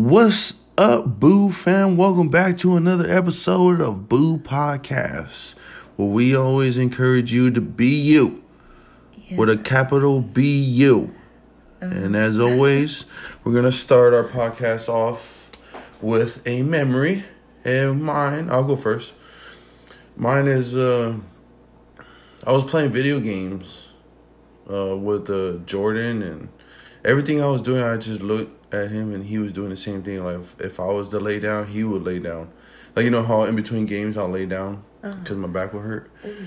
What's up, Boo fam? Welcome back to another episode of Boo Podcast, where we always encourage you to be you with a capital B U. And as always, we're gonna start our podcast off with a memory. And mine, I'll go first. Mine is uh I was playing video games uh with uh Jordan and everything I was doing I just looked at him and he was doing the same thing. Like if, if I was to lay down, he would lay down. Like you know how in between games I'll lay down uh-huh. because my back will hurt. Mm-hmm.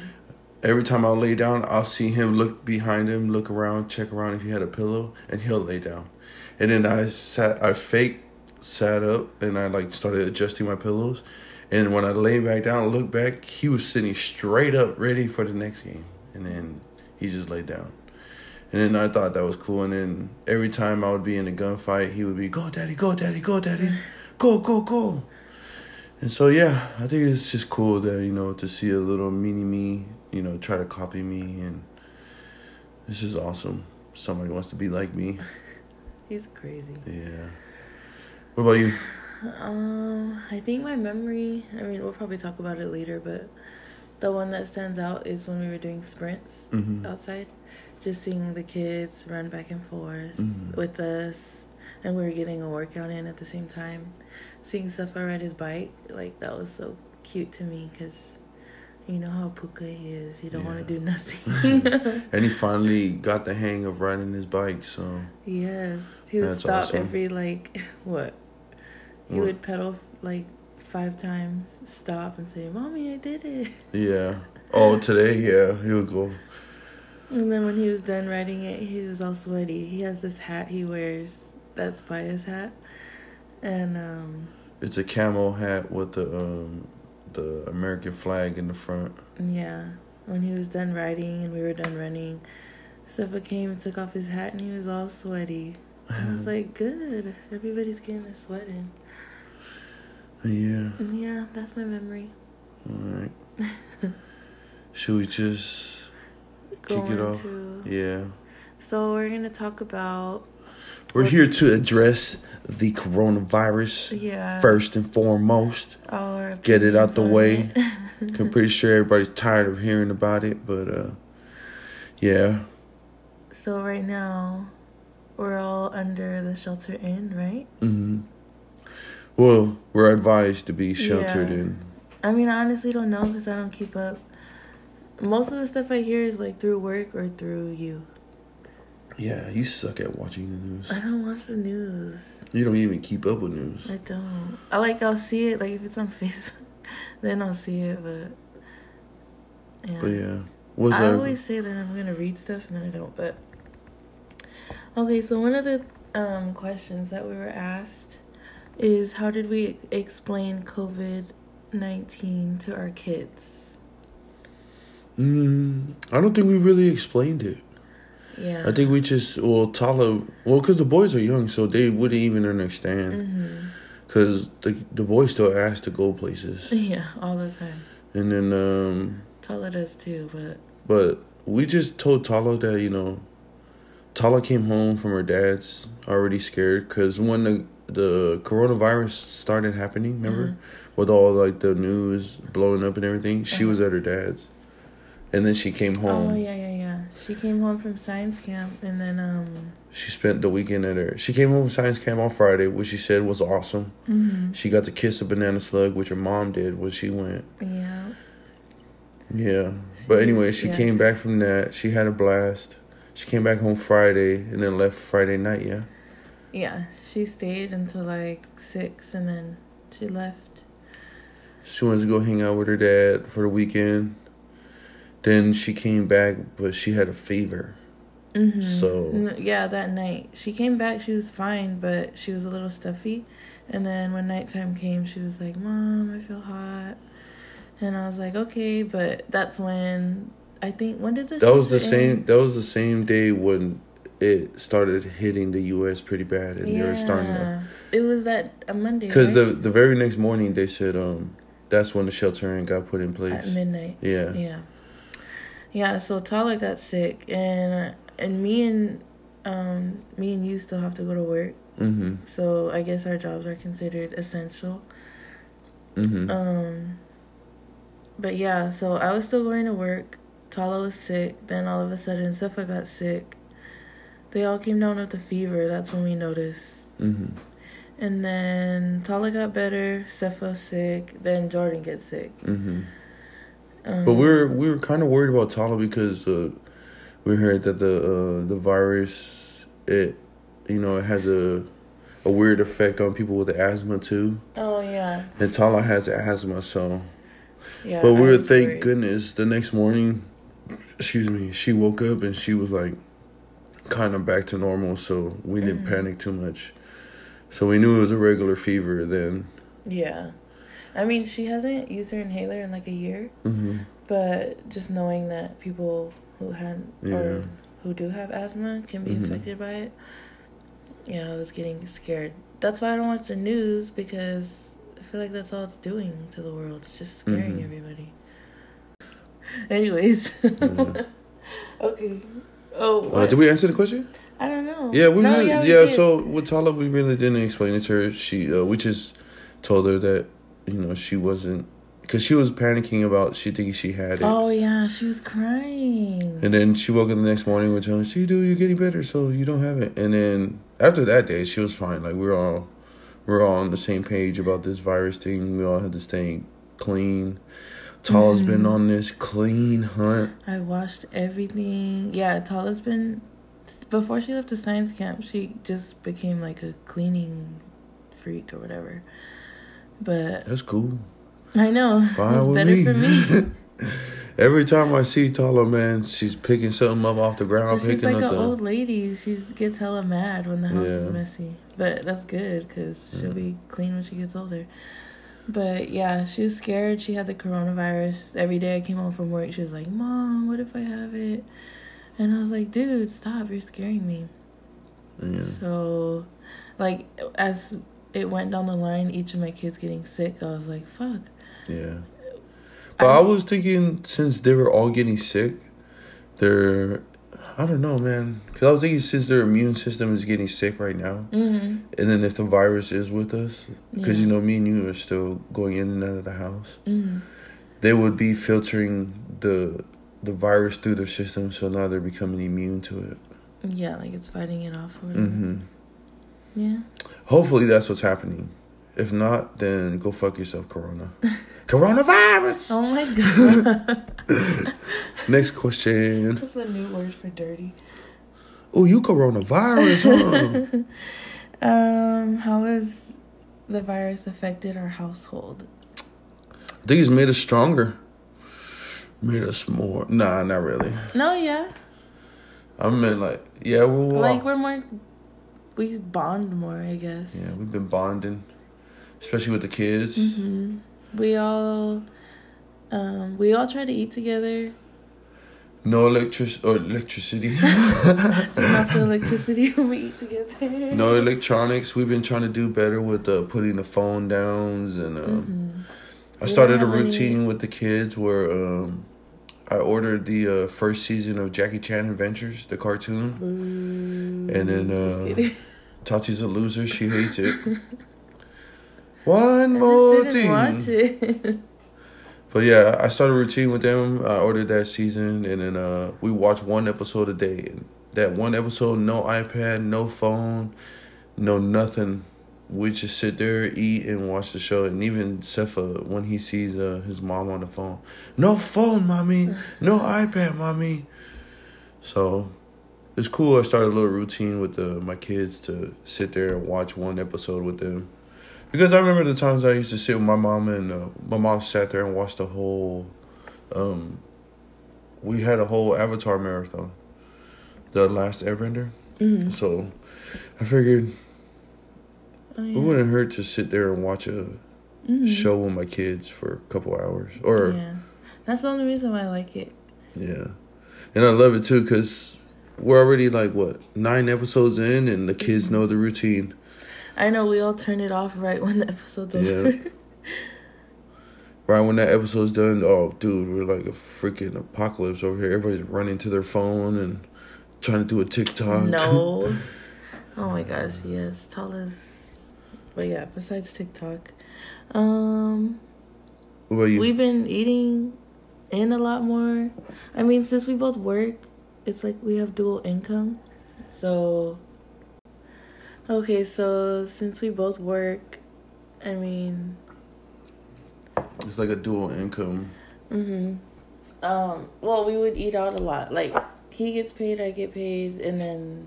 Every time I'll lay down, I'll see him look behind him, look around, check around if he had a pillow, and he'll lay down. And then I sat, I fake sat up, and I like started adjusting my pillows. And when I lay back down, look back, he was sitting straight up, ready for the next game. And then he just laid down. And then I thought that was cool. And then every time I would be in a gunfight, he would be, "Go, daddy! Go, daddy! Go, daddy! Go, go, go!" And so yeah, I think it's just cool that you know to see a little mini me, you know, try to copy me, and this is awesome. Somebody wants to be like me. He's crazy. Yeah. What about you? Um, I think my memory. I mean, we'll probably talk about it later, but the one that stands out is when we were doing sprints Mhm. outside, just seeing the kids run back and forth Mhm. with us, and we were getting a workout in at the same time. Seeing Safa ride his bike, like that was so cute to me because. You know how Puka he is. He don't want to do nothing. And he finally got the hang of riding his bike. So Yes, he would That's stop awesome. every like what? He What? would pedal like five times, stop and say, "Mommy, I did it." yeah. Oh, today, yeah, he would go. And then when he was done writing it, he was all sweaty. He has this hat he wears that's Paya's hat, and um, It's a camo hat with the um the American flag in the front. yeah, when he was done writing and we were done running, Safa came and took off his hat and he was all sweaty. I was like, "Good, everybody's getting a sweat in." Yeah. Yeah, that's my memory. All right. Should we just kick it off? to- Yeah. So we're gonna talk about We're here to address the coronavirus yeah first and foremost. our Get it out the way. I'm pretty sure everybody's tired of hearing about it, but uh, yeah, so right now, we're all under the shelter in, right? hmm Well, we're advised to be sheltered Yeah. in. I mean, I honestly don't know because I don't keep up. Most of the stuff I hear is like through work or through you. Yeah, you suck at watching the news. I don't watch the news. You don't even keep up with news. I don't. I like I'll see it like if it's on Facebook, then I'll see it. But yeah, But yeah, what's I always say that I'm gonna read stuff and then I don't. But okay, so one of the um, questions that we were asked is how did we explain COVID nineteen to our kids? Mm, I don't think we really explained it. Yeah, I think we just well Tala well because the boys are young, so they wouldn't even understand. hmm Because the the boys still ask to go places, Yeah, all the time. and then um, Tala does too, but but we just told Tala that you know, Tala came home from her dad's already scared because when the the coronavirus started happening, remember, Uh-huh. with all like the news blowing up and everything, she Uh-huh. was at her dad's, and then she came home. oh yeah, yeah, yeah. She came home from science camp and then um. She spent the weekend at her. She came home from science camp on Friday, which she said was awesome. mhm. She got to kiss a banana slug, which her mom did when she went. Yeah. Yeah. But anyway, she Yeah. came back from that. She had a blast. She came back home Friday and then left Friday night, yeah. Yeah, she stayed until like six and then she left. She went to go hang out with her dad for the weekend. Then she came back, but she had a fever. Mm-hmm. So- yeah, that night she came back. She was fine, but she was a little stuffy. And then when nighttime came, she was like, "Mom, I feel hot," and I was like, "Okay," but that's when I think when did the That was the shelter same that was the same day when it started hitting the US pretty bad and they were starting to it was that a Monday. Because right? the the very next morning they said um that's when the sheltering got put in place at midnight. Yeah. Yeah. Yeah, so Tala got sick and and me and um, me and you still have to go to work. Mm-hmm. So I guess our jobs are considered essential. Mm-hmm. Um, but yeah, so I was still going to work. Tala was sick. Then all of a sudden, Sefa got sick. They all came down with a fever. That's when we noticed. mm-hmm. And then Tala got better. Sefa sick. Then Jordan gets sick. Mm-hmm. Um, But we're we were kind of worried about Tala because uh, we heard that the uh, the virus it you know it has a a weird effect on people with asthma too, Oh yeah, and Tala has asthma, so. yeah. But we were thank worried. goodness the next morning. Excuse me. She woke up and she was like, kind of back to normal, so we didn't Mhm. panic too much. So we knew it was a regular fever then. Yeah, I mean she hasn't used her inhaler in like a year, hmm but just knowing that people who had Yeah. or who do have asthma can be Mhm. affected by it. Yeah, I was getting scared. That's why I don't watch the news because I feel like that's all it's doing to the world. It's just scaring Mhm. everybody. Anyways. Mhm. okay. Oh, Uh, did we answer the question? I don't know. Yeah, we No, really, yeah, yeah. we so with Tala, we really didn't explain it to her. She, uh, we just told her that you know she wasn't because she was panicking about she thinking she had it. Oh yeah, she was crying. And then she woke up the next morning with telling her, see, dude, you're getting better, so you don't have it. And then after that day, she was fine. Like, we we're all, we we're all on the same page about this virus thing. We all had to stay clean. Tala's been Mhm. on this clean hunt. I watched everything. Yeah, Tala's been before she left the science camp. She just became like a cleaning freak or whatever. But That's cool. I know Fine it's with better me. for me. Every time I see Tala, man, she's picking something up off the ground, She's picking like an old lady. She gets hella mad when the house Yeah. is messy. But that's good because she'll be clean when she gets older. But yeah, she was scared. She had the coronavirus. Every day I came home from work, she was like, Mom, what if I have it? And I was like, Dude, stop. You're scaring me. Yeah. So, like, as it went down the line, each of my kids getting sick, I was like, fuck. Yeah. But I was thinking since they were all getting sick, they're I don't know, man. Cause I was thinking since their immune system is getting sick right now, Mm-hmm. and then if the virus is with us, because you know me and you are still going in and out of the house, Mm-hmm. they would be filtering the the virus through their system, so now they're becoming immune to it. Yeah, like it's fighting it off or whatever. hmm Yeah. Hopefully that's what's happening. If not, then go fuck yourself, Corona. Coronavirus. Oh my god. Next question. That's a new word for dirty. Oh, you coronavirus, huh? Um, how has the virus affected our household? I think it's made us stronger. Made us more. Nah, not really. No, yeah. I meant like, yeah, we'll Like we're more we bond more, I guess. Yeah, we've been bonding, especially with the kids. hmm We all um we all try to eat together. No electric or electricity. Off the electricity when we eat together. no electronics. We've been trying to do better with uh, putting the phone downs, and um, Mhm. I started a don't any- routine with the kids where um, I ordered the uh, first season of Jackie Chan Adventures, the cartoon. Boo. And then, uh. Tati's a loser. She hates it. One I more thing. But yeah, I started a routine with them. I ordered that season, and then uh, we watch one episode a day. And that one episode, no iPad, no phone, no nothing. We just sit there, eat, and watch the show. And even Sefa, when he sees uh, his mom on the phone, no phone, mommy, no iPad, mommy. So it's cool. I started a little routine with the, my kids to sit there and watch one episode with them. Because I remember the times I used to sit with my mom and uh, my mom sat there and watched the whole. Um, we had a whole Avatar marathon, the last Airbender. Mhm. So, I figured Oh, yeah. it wouldn't hurt to sit there and watch a Mhm. show with my kids for a couple hours. Or yeah, that's the only reason why I like it. yeah, and I love it too because we're already like what nine episodes in, and the kids know the routine. I know we all turn it off right when the episode's Yeah. over. Right when that episode's done, oh dude, we're like a freaking apocalypse over here. Everybody's running to their phone and trying to do a TikTok. No. oh my gosh, yes. Tala's. But yeah, besides TikTok, um, what about you? we've been eating in a lot more. I mean, since we both work, it's like we have dual income. So, okay, so since we both work, I mean, it's like a dual income. mhm. Um, well, we would eat out a lot. Like he gets paid, I get paid, and then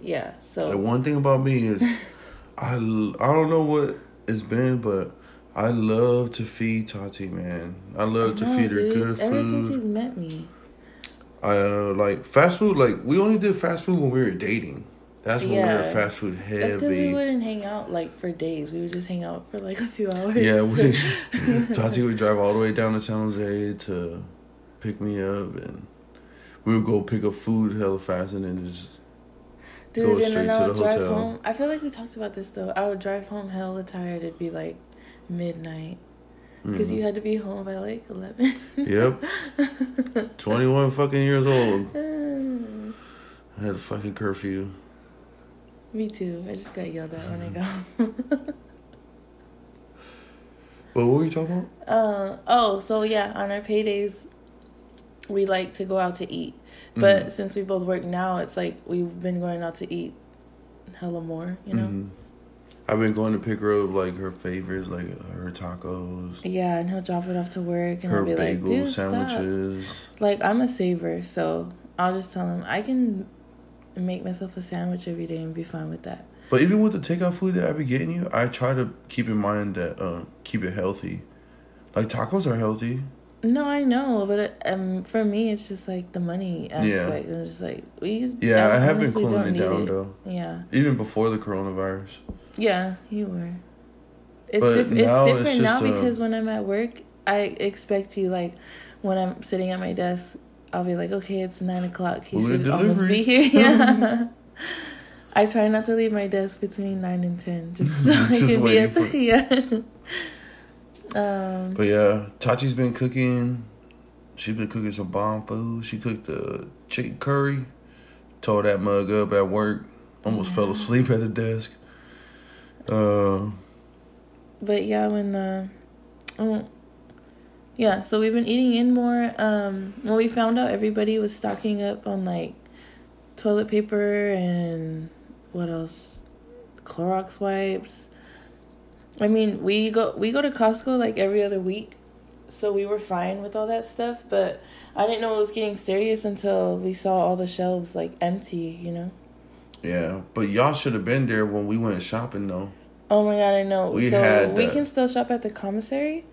yeah. So And one thing about me is, I I don't know what it's been, but I love to feed Tati, man. I love to I know, feed her dude. good Ever since food. he's met me. I uh, like fast food. Like we only did fast food when we were dating. That's when we were fast food That's because we wouldn't hang out like for days. We would just hang out for like a few hours. Yeah, we, Tati would drive all the way down to San Jose to pick me up, and we would go pick up food hella fast, and then just Dude, and then I would the drive hotel. home. I feel like we talked about this though. I would drive home hella tired. It'd be like midnight because mm. you had to be home by like eleven. Yep. twenty one fucking years old. I had a fucking curfew. Me too. I just got yelled at when I got home. But what were you talking about? uh, oh, so yeah, on our paydays, we like to go out to eat. But Mhm. since we both work now, it's like we've been going out to eat hella more, you know? Mhm. I've been going to pick her up like her favorites, like her tacos, Yeah, and he'll drop it off to work, and her I'll be like, bagel dude, stop. sandwiches. Like, I'm a saver, so I'll just tell him I can make myself a sandwich every day and be fine with that. But even with the takeout food that I be getting you, I try to keep in mind that uh, keep it healthy. Like tacos are healthy. No, I know, but um, for me, it's just like the money Yeah. aspect. I'm just like, we. Yeah, I have been cooling it down though. Yeah, Even before the coronavirus. yeah, you were. It's But diff- now it's it's different now just, uh, because when I'm at work, I expect you like when I'm sitting at my desk, I'll be like, okay, it's nine o'clock. He should almost be here. Yeah. I try not to leave my desk between nine and ten, just so I can be at the for- yeah. Um, But yeah, Tati's been cooking. She's been cooking some bomb food. She cooked the chicken curry. Tore that mug up at work. Almost fell asleep at the desk. Uh, but yeah, when the, oh, yeah, so we've been eating in more. Um, when we found out everybody was stocking up on like toilet paper and what else, Clorox wipes. I mean, we go we go to Costco like every other week, so we were fine with all that stuff. But I didn't know it was getting serious until we saw all the shelves like empty. You know. yeah, but y'all should have been there when we went shopping though. Oh my god, I know. We so had we can still shop at the commissary.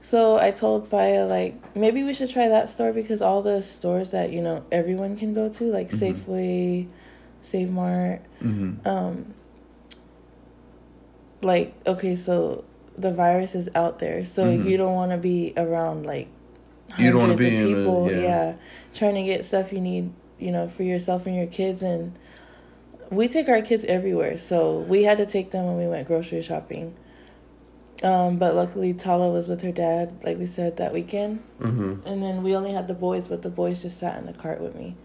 So I told Paya like maybe we should try that store because all the stores that you know everyone can go to like Mhm. Safeway, Save Mart, Mm-hmm. um, like okay, so the virus is out there, so Mhm. you don't want to be around like You don't wanna hundreds be of in a- people, yeah. yeah, trying to get stuff you need, you know, for yourself and your kids and we take our kids everywhere, so we had to take them when we went grocery shopping. Um, but luckily Tala was with her dad, like we said that weekend, Mm-hmm. and then we only had the boys, but the boys just sat in the cart with me.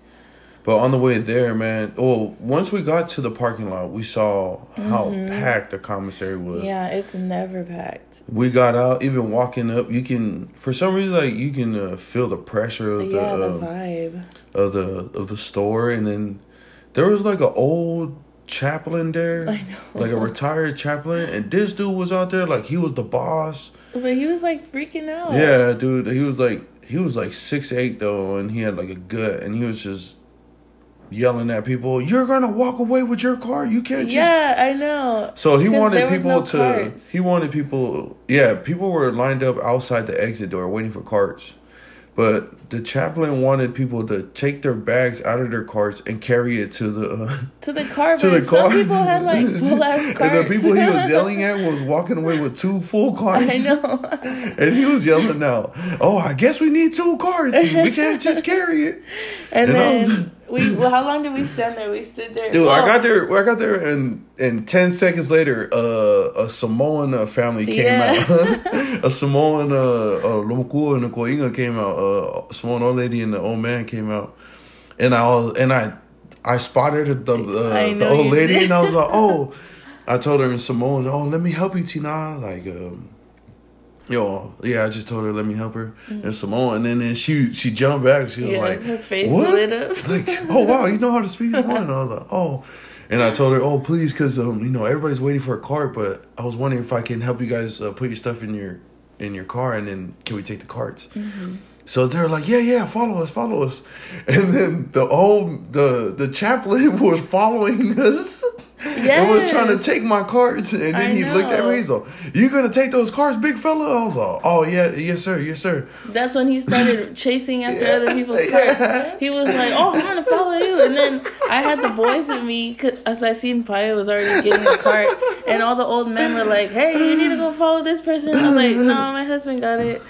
But on the way there, man. Oh, once we got to the parking lot, we saw how Mhm. packed the commissary was. Yeah, it's never packed. We got out, even walking up, you can for some reason like you can uh, feel the pressure of yeah, the, the um, vibe. of the of the store, and then there was like an old chaplain there, I know. like a retired chaplain, and this dude was out there like he was the boss. But he was like freaking out. Yeah, dude, he was like he was like six eight though, and he had like a gut, and he was just yelling at people, "You're gonna walk away with your car. You can't just." Yeah, I know. So he wanted people no to. carts. He wanted people. Yeah, people were lined up outside the exit door waiting for carts, but the chaplain wanted people to take their bags out of their carts and carry it to the. Uh, To the car, to the car. some people had like full ass carts. and the people he was yelling at was walking away with two full carts. I know. And he was yelling out, "Oh, I guess we need two carts. We can't just carry it." And know? then we, well, how long did we stand there? We stood there. Dude, I got there. I got there, and and ten seconds later, uh, a Samoan uh, family came Yeah. out. a Samoan, uh, uh, Lomoku and the Koinga came out. Uh, Samoan old lady and the old man came out, and I was, and I, I spotted the uh, the old lady, did. and I was like, oh. I told her in Samoan, oh, let me help you, Tina. Like, um, yo, yeah, I just told her let me help her in Samoan, and then, then she she jumped back. She was. Yeah, like, her face what? lit up. like, oh wow, you know how to speak Samoan? And I was like, oh. And I told her, oh please, because um, you know everybody's waiting for a cart, but I was wondering if I can help you guys uh, put your stuff in your in your car, and then can we take the carts? Mm-hmm. So they're like, yeah, yeah, follow us, follow us. And then the old the the chaplain was following us. And was trying to take my cards, and then I he looked at know. me. He's like, "You gonna take those cards, big fella?" I was like, "Oh yeah, yes sir, yes sir." That's when he started chasing after Yeah. other people's Yeah. cars. He was like, "Oh, I'm gonna follow you," and then I had the boys with me as I seen Paya was already getting the cart, and all the old men were like, "Hey, you need to go follow this person." I was like, "No, my husband got it,"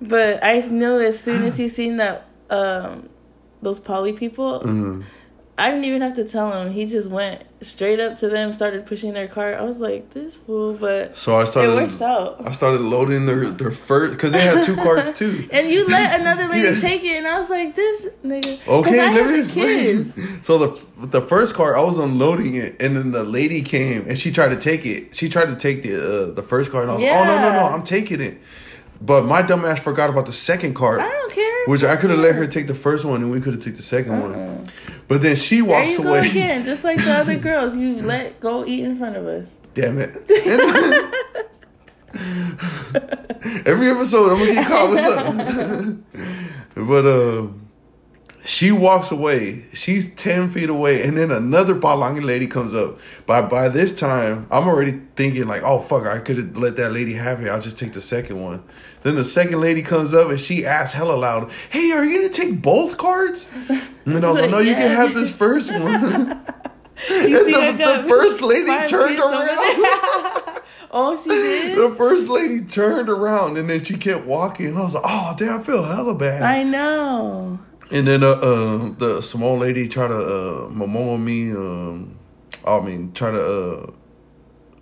but I knew as soon as he seen that um, those poly people. Mm-hmm. I didn't even have to tell him. He just went straight up to them, started pushing their cart. I was like, "This fool," but So I started. it works out. I started loading their their first because they had two carts too. And you let another lady Yeah. take it, and I was like, "This nigga." Okay, I let me explain. So the the first cart, I was unloading it, and then the lady came and she tried to take it. She tried to take the uh, the first cart, and I was like, "Oh no, no, no, I'm taking it." But my dumb ass forgot about the second card. I don't care. which I could have let her take the first one, and we could have took the 2nd one. But then she There walks you go away. again, just like the other girls. You let go eat in front of us. Damn it! Every episode, I'm gonna get caught with something. but uh, she walks away. She's ten feet away, and then another Palangi lady comes up. By by this time, I'm already thinking like, oh fuck, I could have let that lady have it. I'll just take the second one. Then the second lady comes up and she asks hella loud, "Hey, are you gonna take both cards?" And I was like, "No, you can have this first one." You And see, the- the first lady turned around. oh, she did. the first lady turned around and then she kept walking. And I was like, oh, damn, I feel hella bad. I know. And then uh, uh, the small lady tried to uh, momomo me. Um, I mean, try to uh,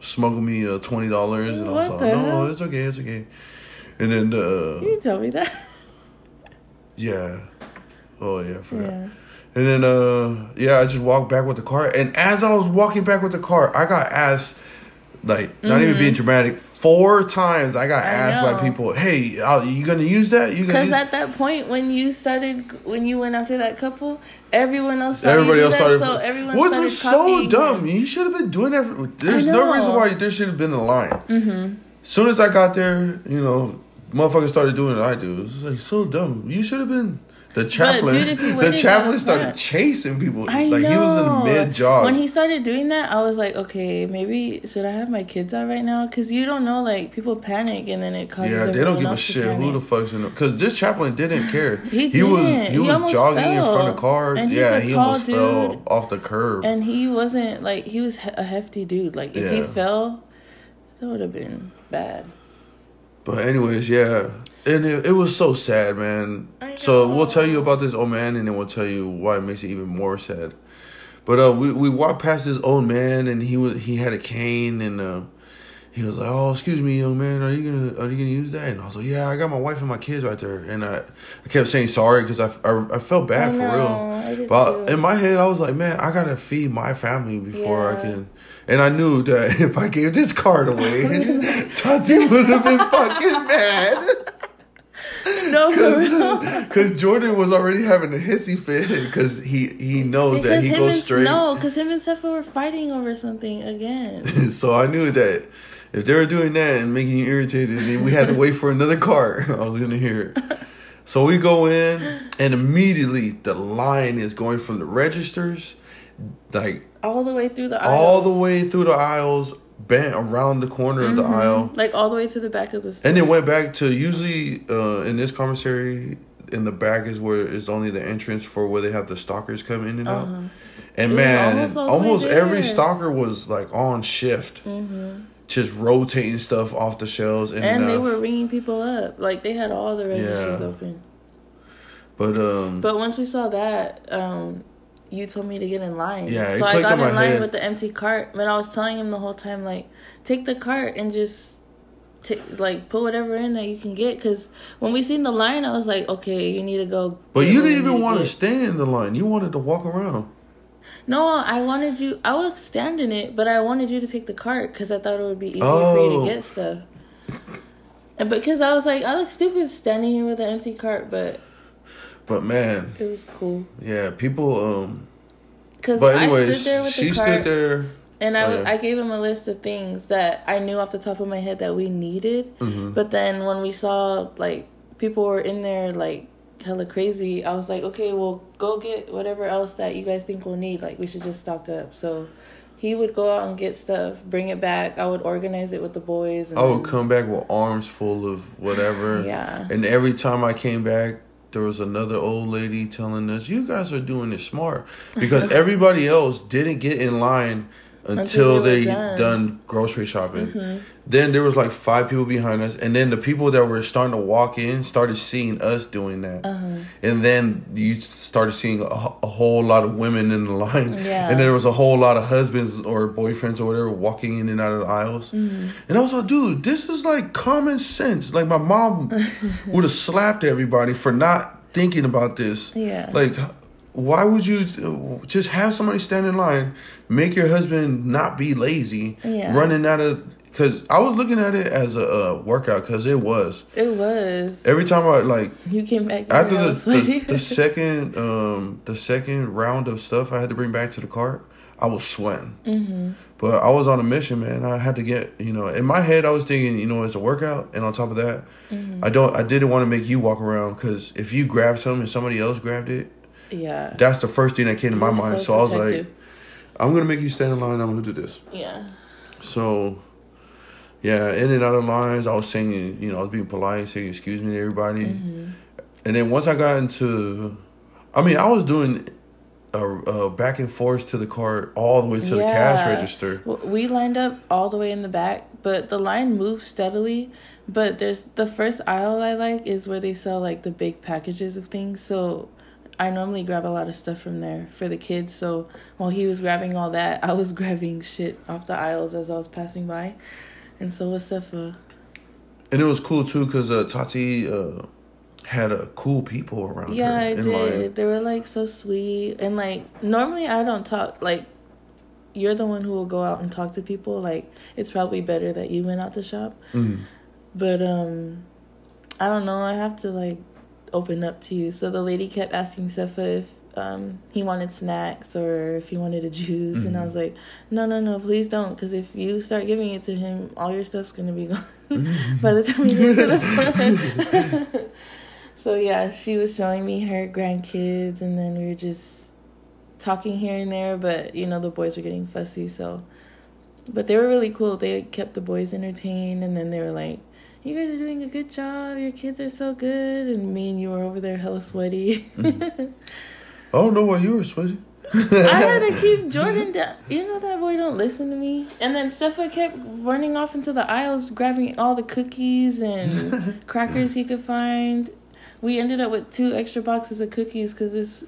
smuggle me uh, $20. And I was like, the no, it's okay, it's okay. And then, You uh, didn't tell me that. yeah. Oh, yeah, I forgot. Yeah. And then, uh, yeah, I just walked back with the car. And as I was walking back with the car, I got asked, like, not even being dramatic, four times I got Mm-hmm. I asked by people, hey, are you gonna use that? You Because at that point, when you started, when you went after that couple, everyone else Everybody else do that, started. so everyone Which started was so dumb. You should have been doing that. for- There's no reason why there should have been a line. Mm-hmm. Soon as I got there, you know, motherfuckers started doing what I do. It was like so dumb. You should have been. The chaplain, dude, the chaplain started chasing people. I like know. he was in mid jog. When he started doing that, I was like, okay, maybe should I have my kids out right now? Because you don't know, like people panic and then it causes. Yeah, they don't give a shit who the panic. fuck's in Because this chaplain didn't care. He was didn't. he He was jogging in front of cars. And yeah, he almost fell off the curb. And he wasn't like he was a hefty dude. Like if he fell, that would have been bad. But anyways, yeah, and it, it was so sad, man. So we'll tell you about this old man, and then we'll tell you why it makes it even more sad. But uh, we we walked past this old man, and he was he had a cane, and uh, he was like, "Oh, excuse me, young man, are you gonna are you gonna use that?" And I was like, "Yeah, I got my wife and my kids right there." And I I kept saying sorry because I, I I felt bad I for know, real. But in my head, I was like, "Man, I gotta feed my family before I can." And I knew that if I gave this card away, Tati would have been fucking mad. No. Because Jordan was already having a hissy fit because he, he knows that he goes and straight. no, because him and Sefa were fighting over something again. so I knew that if they were doing that and making you irritated, then we had to wait for another car. I was gonna hear it. So we go in, and immediately the line is going from the registers, like all the way through the aisle. all the way through the aisles, bent around the corner of the aisle, like all the way to the back of the store. and it went back to usually uh, in this commissary. In the back is where it's only the entrance for where they have the stalkers come in and out. Uh-huh. And It man, almost almost, all the way every stalker was like on shift, just rotating stuff off the shelves. And, and they were ringing people up. Like they had all the registers Yeah. open. but um, But once we saw that, um, you told me to get in line. Yeah, so I got in in line head. with the empty cart. But I was telling him the whole time, like, take the cart and just. ta- like put whatever in that you can get because when we seen the line I was like okay you need to go but you didn't even want to stay in the line. You wanted to walk around. No, I wanted you. I would stand in it, but I wanted you to take the cart because I thought it would be easier for you Oh. to get stuff. And because I was like, I look stupid standing here with an empty cart, but But man, it was cool. yeah, people. Um, Because but I stood there with she the cart, stood there. and I, Oh, was- yeah. I gave him a list of things that I knew off the top of my head that we needed. Mhm. But then when we saw like people were in there like hella crazy, I was like, okay, well, go get whatever else that you guys think we'll need. Like we should just stock up. So he would go out and get stuff, bring it back. I would organize it with the boys. And I would then- come back with arms full of whatever. Yeah. And every time I came back, there was another old lady telling us, "You guys are doing it smart," because everybody else didn't get in line until, Until they done. done. grocery shopping. Mm-hmm. Then there was like five people behind us, and then the people that were starting to walk in started seeing us doing that, Uh-huh. and then you started seeing a, a whole lot of women in the line, Yeah. and there was a whole lot of husbands or boyfriends or whatever walking in and out of the aisles, Mm-hmm. and I was like, dude, this is like common sense. Like my mom would have slapped everybody for not thinking about this. Yeah. Like, why would you just have somebody stand in line, make your husband not be lazy, Yeah. running out of? Because I was looking at it as a, uh workout because it was. It was. Every time I like You came back after the, the the second um the second round of stuff I had to bring back to the cart, I was sweating. mm-hmm. But I was on a mission, man. I had to get, you know, in my head, I was thinking, you know, it's a workout, and on top of that, Mm-hmm. I don't, I didn't want to make you walk around because if you grab something and somebody else grabbed it, Yeah. that's the first thing that came to my You're mind. So, I was like. I'm gonna make you stand in line. I'm gonna do this. yeah. So, yeah, in and out of lines, I was saying, you know, I was being polite, saying excuse me to everybody, Mm-hmm. and then once I got into, I mean, I was doing. A, back and forth to the cart all the way to the cash register. We lined up all the way in the back, but the line moved steadily. But there's the first aisle I like is where they sell like the big packages of things. So I normally grab a lot of stuff from there for the kids. So while he was grabbing all that, I was grabbing shit off the aisles as I was passing by. And so was Sefa. And it was cool too because uh, Tati uh, had uh, cool people around Yeah, her I did. line. They were like so sweet. And like normally I don't talk like you're the one who will go out and talk to people. Like it's probably better that you went out to shop. Mhm. But um I don't know, I have to like open up to you. So the lady kept asking Sefa if um he wanted snacks or if he wanted a juice and I was like, "No, no, no, please don't cuz if you start giving it to him, all your stuff's going to be gone by the time you get to the front." so yeah, she was showing me her grandkids and then we were just talking here and there, but you know the boys were getting fussy, so but they were really cool. They kept the boys entertained, and then they were like, "You guys are doing a good job. Your kids are so good." And me and you were over there hella sweaty. I don't know why you were sweaty. I had to keep Jordan down. You know that boy don't listen to me. And then Steffa kept running off into the aisles, grabbing all the cookies and crackers he could find. We ended up with two extra boxes of cookies because this.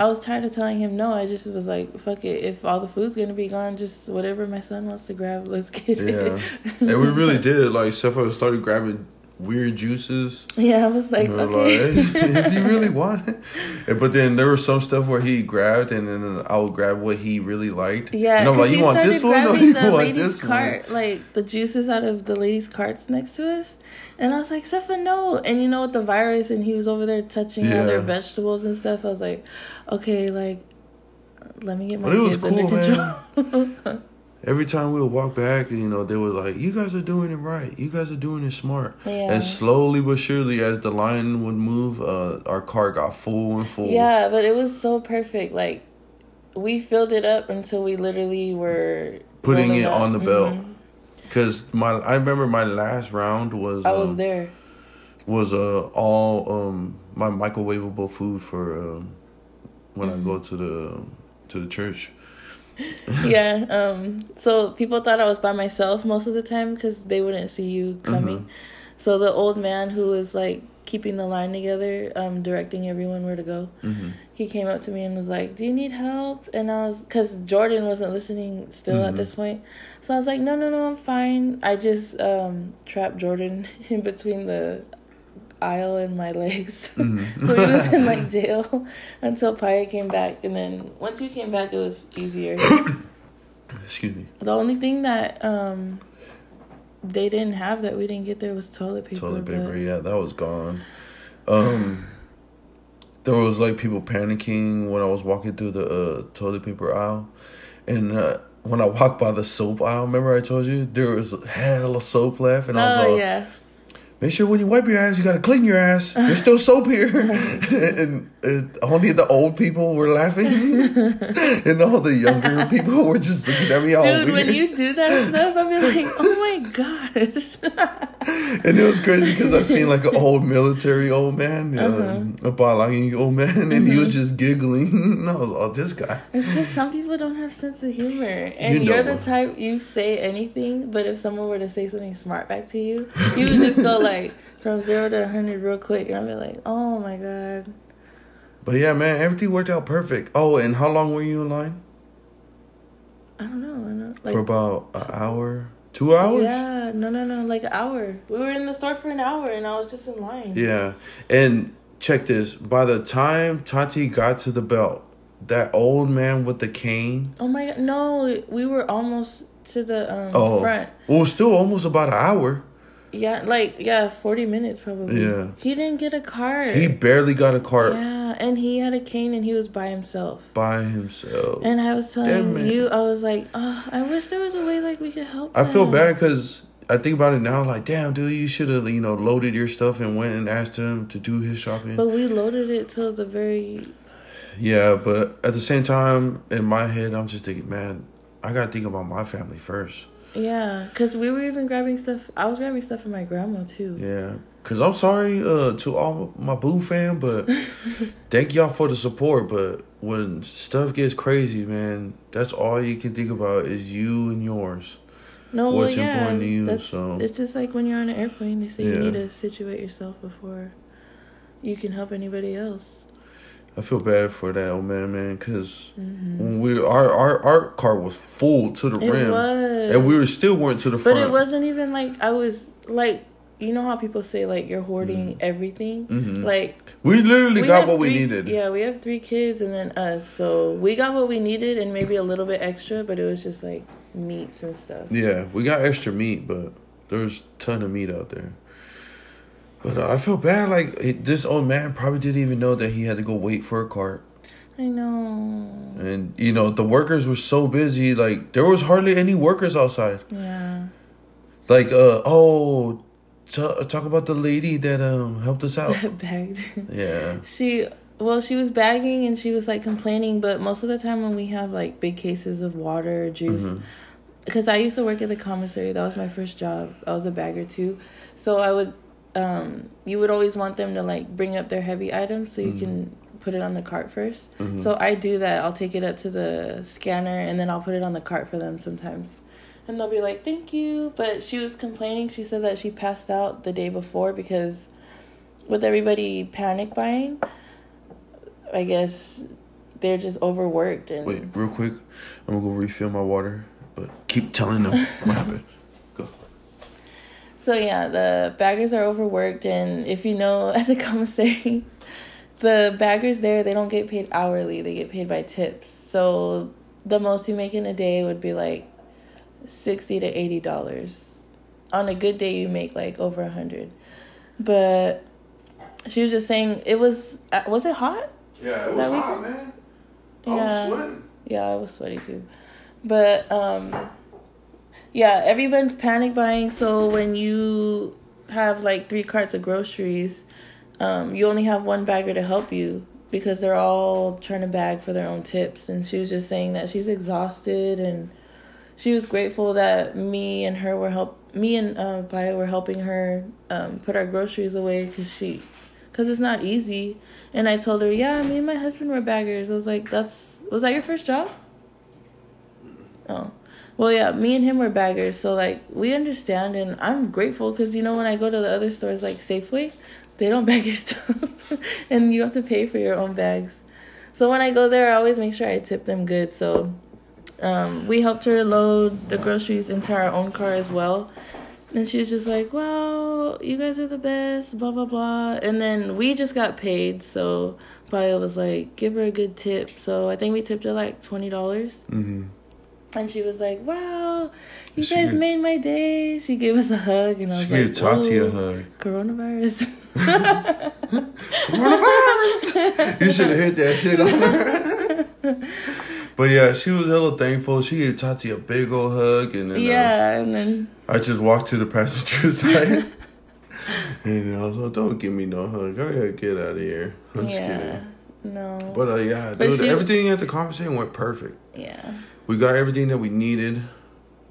I was tired of telling him no. I just was like, "Fuck it. If all the food's gonna be gone, just whatever my son wants to grab, let's get Yeah, it." and we really did. Like, Sefa started grabbing weird juices. Yeah, I was like, okay. like, if you really want it. But then there was some stuff where he grabbed, and then I would grab what he really liked. Yeah, and I'm like, you want this one? Or you the want ladies' this one? cart, like the juices out of the ladies' carts next to us, and I was like, "Sefa, no!" And you know, with the virus, and he was over there touching all their vegetables and stuff. I was like, "Okay, like, let me get my But kids under cool, control." Every time we would walk back, you know, they were like, "You guys are doing it right. You guys are doing it smart." Yeah. And slowly but surely, as the line would move, uh, our car got full and full. yeah, but it was so perfect. Like, we filled it up until we literally were Putting it up. on the belt. Mhm. Cause my, I remember my last round was I was um, there. was uh all um my microwavable food for um when I go to the to the church. yeah. Um. So people thought I was by myself most of the time because they wouldn't see you coming. So the old man who was like keeping the line together, um, directing everyone where to go, Mm-hmm. he came up to me and was like, "Do you need help?" And I was because Jordan wasn't listening still at Mhm. this point, so I was like, "No, no, no, I'm fine." I just um trapped Jordan in between the aisle in my legs. Mhm. so he was in like jail until Paya came back, and then once he came back, it was easier. Excuse me. the only thing that um they didn't have that we didn't get there was toilet paper. Toilet but- paper, yeah, that was gone. Um, there was like people panicking when I was walking through the uh, toilet paper aisle, and uh, when I walked by the soap aisle, remember I told you there was hella soap left, and I was Oh like, yeah. Make sure when you wipe your ass, you gotta clean your ass. There's still soap here, and uh, only the old people were laughing, and all the younger people were just looking at me all Dude, weird. when you do that stuff, I'll be like, oh my gosh. And it was crazy because I seen like an old military old man, Uh-huh. um, a Palangi old man, and he was just giggling. and I was, oh, this guy. It's because some people don't have sense of humor. And You you are know. the type, you say anything, but if someone were to say something smart back to you, you would just go like from zero to 100 real quick. And I'll be like, oh my God. But yeah, man, everything worked out perfect. Oh, and how long were you in line? I don't know. I know. Like, For about an hour, two hours. Yeah, no, no, no, like an hour. We were in the store for an hour and I was just in line. Yeah, and check this. By the time Tati got to the belt, that old man with the cane. Oh my God. No, we were almost to the um, Oh, front. well, still almost about an hour. Yeah, like, yeah, 40 minutes probably. Yeah. He didn't get a cart. He barely got a cart Yeah, and he had a cane and he was by himself. by himself. And I was telling man. you, I was like, oh, I wish there was a way like we could help. I feel bad because I think about it now. Like, damn, dude, you should have you know loaded your stuff and went and asked him to do his shopping. But we loaded it till the very. yeah, but at the same time, in my head, I'm just thinking, man, I gotta think about my family first. Yeah, because we were even grabbing stuff. I was grabbing stuff for my grandma too. Yeah, cause I'm sorry uh, to all my boo fam, but thank y'all for the support. But when stuff gets crazy, man, that's all you can think about is you and yours. No, What's well, yeah, important to you, so- It's just like when you're on an airplane, they say you need to situate yourself before you can help anybody else. I feel bad for that old man, man, because hmm when we our our our car was full to the It rim, was. and we were still weren't to the But front. But it wasn't even like I was like, you know how people say like you're hoarding everything. Mhm. Like we literally got have what we needed. Yeah, we have three kids and then us, so we got what we needed and maybe a little bit extra, but it was just like meats and stuff. Yeah, we got extra meat, but there's ton of meat out there. But uh, I feel bad. Like it, this old man probably didn't even know that he had to go wait for a cart, I know. and you know the workers were so busy. Like there was hardly any workers outside. Yeah. Like uh oh, t- talk about the lady that um helped us out. Bagged. Yeah. She well, she was bagging and she was like complaining, but most of the time when we have like big cases of water or juice, Mhm. because I used to work at the commissary. That was my first job. I was a bagger too, so I would, um, you would always want them to like bring up their heavy items so you can put it on the cart 1st So I do that. I'll take it up to the scanner and then I'll put it on the cart for them sometimes. And they'll be like, "Thank you," but she was complaining. She said that she passed out the day before because, with everybody panic buying, I guess they're just overworked and Wait, real quick. I'm gonna go refill my water, but keep telling them what happened. So yeah, the baggers are overworked, and if you know at the commissary, the baggers there they don't get paid hourly; they get paid by tips. So the most you make in a day would be like sixty to eighty dollars. On a good day, you make like over a hundred. But she was just saying it was. uh, Was it hot? Yeah, it was hot, man. I Yeah. sweating. Yeah, I was sweaty too. But um yeah, everyone's panic buying, so when you have like three carts of groceries, um, you only have one bagger to help you because they're all trying to bag for their own tips and she was just saying that she's exhausted and she was grateful that me and her were help me and uh Paya were helping her um put our groceries away cuz she cuz it's not easy and I told her, "Yeah, me and my husband were baggers." I was like, "That's was that your first job?" Oh. Well, yeah, me and him were baggers, so like we understand and I'm grateful cuz you know when I go to the other stores like Safeway, they don't bag your stuff and you have to pay for your own bags. So when I go there, I always make sure I tip them good. So um, we helped her load the groceries into our own car as well. And she was just like, "Well, you guys are the best." Blah blah blah. And then we just got paid, so Paya was like, "Give her a good tip." So I think we tipped her like twenty dollars. Mm-hmm. And she was like, "Wow, you She guys gave- made my day." She gave us a hug, and I was She like, gave Tati a hug. Coronavirus. Coronavirus. you should have hit that shit on her. but yeah, she was hella thankful. She gave Tati a big old hug, and then uh, yeah, and then I just walked to the passenger side. and I was like, "Don't give me no hug. Go ahead, get out of here." I'm just yeah, kidding. no, But uh, yeah, But dude, she- everything at the conversation went perfect. yeah. We got everything that we needed.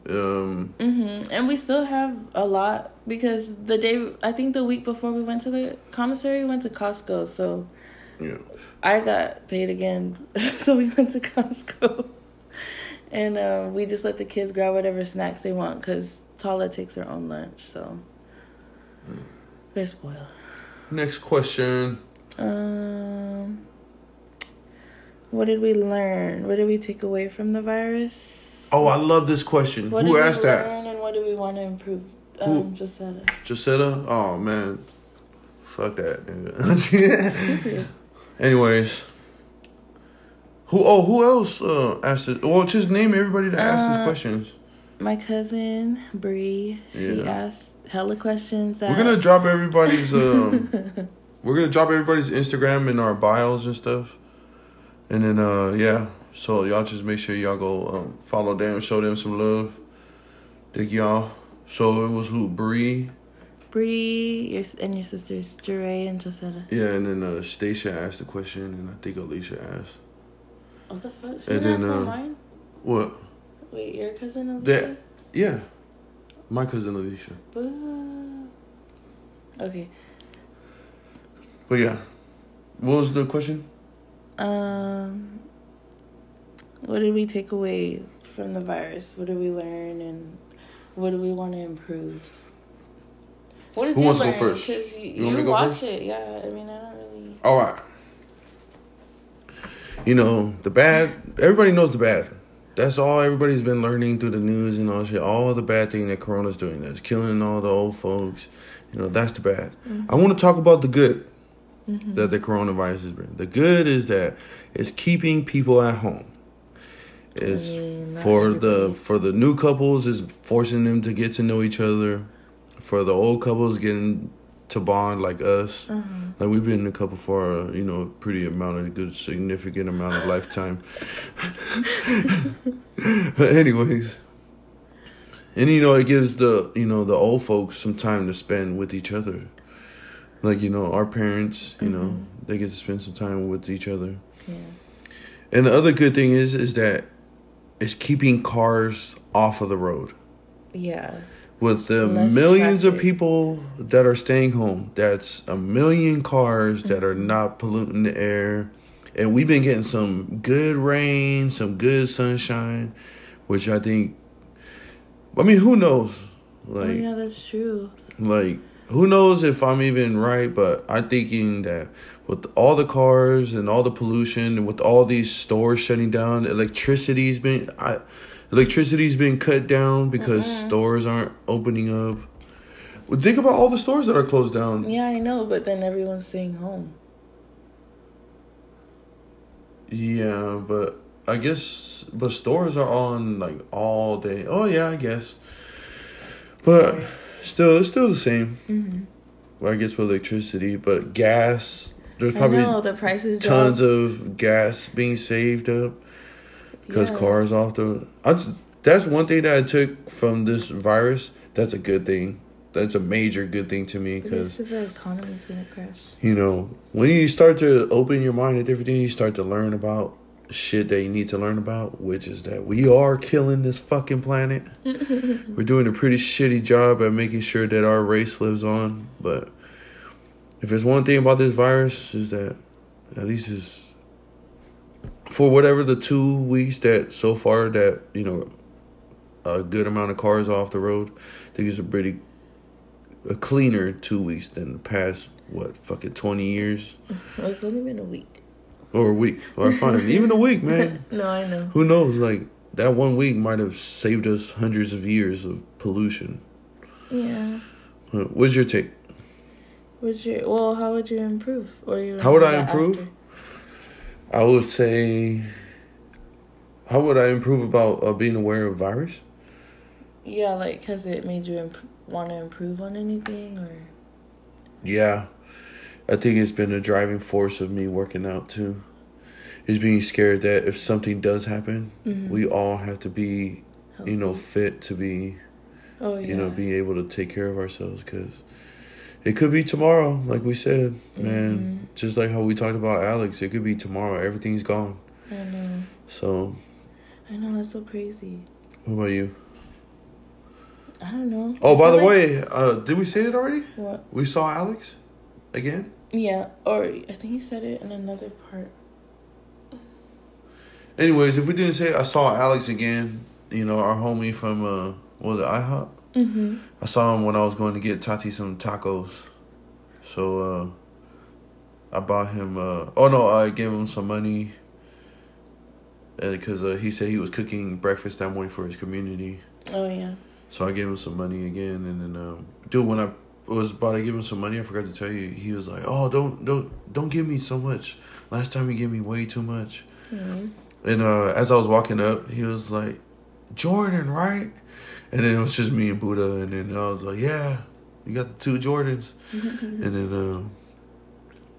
Um, hmm And we still have a lot because the day I think the week before we went to the commissary, we went to Costco. So yeah. I got paid again, so we went to Costco, and uh, we just let the kids grab whatever snacks they want because Tala takes her own lunch, so they're spoiled. Next question. Um, what did we learn? What did we take away from the virus? Oh, I love this question. What Who did asked we that? learn and what do we want to improve? Um, just said. Jacetta? Oh man, fuck that. nigga. Anyways, who? Oh, who else uh, asked it? Well, just name everybody that asked Uh, these questions. My cousin Bree, she Yeah. asked hella questions. That We're gonna drop everybody's. Um, we're gonna drop everybody's Instagram in our bios and stuff, and then uh, yeah. So y'all just make sure y'all go um, follow them, show them some love. Dig y'all. So it was who Bree, Bree, your and your sisters Jure and Josetta. yeah, and then uh, Stacia asked the question, and I think Alicia asked. What the fuck? She And then, for uh, mine. What? Wait, your cousin Alicia? That yeah, my cousin Alicia. Boo. Okay. But yeah, what was the question? Um, what did we take away from the virus? What did we learn, and what do we want to improve? What did Who you wants to go learn? first? 'Cause you, You you, want me to go watch first? it, yeah. I mean, I don't really. All right. You know the bad. Everybody knows the bad. That's all everybody's been learning through the news and all shit. All the bad thing that Corona's doing. That's killing all the old folks. You know that's the bad. I want to talk about the good that the coronavirus has bring. The good is that it's keeping people at home. It's for the for the new couples is forcing them to get to know each other. For the old couples getting to bond like us. Uh-huh. Like we've been in a couple for uh, you know a pretty amount of good significant amount of lifetime. but anyways, and you know it gives the you know the old folks some time to spend with each other. Like you know our parents, you know Mhm. they get to spend some time with each other. Yeah. And the other good thing is is that it's keeping cars off of the road Yeah. with the Less millions of people that are staying home that's a million cars that Mm-hmm. are not polluting the air and we've been getting some good rain some good sunshine which i think i mean who knows like oh yeah, that's true. like who knows if i'm even right but i'm thinking that with all the cars and all the pollution and with all these stores shutting down electricity's been I, electricity's been cut down because Mm-hmm. stores aren't opening up well, think about all the stores that are closed down Yeah, I know, but then everyone's staying home. yeah but i guess but stores are on like all day oh yeah i guess but still it's still the same Mm-hmm. well, i guess with electricity but gas there's probably know the prices tons dropped. of gas being saved up because Yeah. cars off the. I, just- that's one thing that I took from this virus. That's a good thing. That's a major good thing to me because the economy's gonna crash. you know when you start to open your mind to different things, you start to learn about shit that you need to learn about, which is that we are killing this fucking planet. We're doing a pretty shitty job at making sure that our race lives on, but if there's one thing about this virus is that at least is for whatever the two weeks that so far that you know a good amount of cars off the road. I think it's a pretty a cleaner two weeks than the past what fucking twenty years it's only been a week. Or a week or fine even a week, man. No, I know. Who knows? Like that one week might have saved us hundreds of years of pollution. Yeah. What's your take? Would you? Well, how would you improve? Or you? How would I improve? after? I would say, how would I improve about uh, being aware of virus? Yeah, like cause it made you imp- want to improve on anything or? Yeah, I think it's been a driving force of me working out too. Is being scared that if something does happen, Mhm. we all have to be, you know, fit to be, Oh yeah. you know, being able to take care of ourselves because it could be tomorrow, like we said, man. Mhm. Just like how we talked about Alex, it could be tomorrow. Everything's gone. I know. So, I know that's so crazy. what about you? I don't know. Oh, by the like- way, uh, did we say it already? What? We saw Alex again. Yeah, or I think he said it in another part. Anyways, if we didn't say it, I saw Alex again. You know, our homie from uh, what was it IHOP? Mm-hmm. I saw him when I was going to get Tati some tacos. So uh, I bought him. Uh, oh no, I gave him some money because uh, he said he was cooking breakfast that morning for his community. Oh yeah. So I gave him some money again, and then um, dude, when I was about to give him some money, I forgot to tell you. He was like, "Oh, don't don't don't give me so much. Last time you gave me way too much." Mm-hmm. And uh, as I was walking up, he was like, "Jordan, right?" And then it was just me and Buddha, and then I was like, "Yeah, you got the two Jordans." and then um,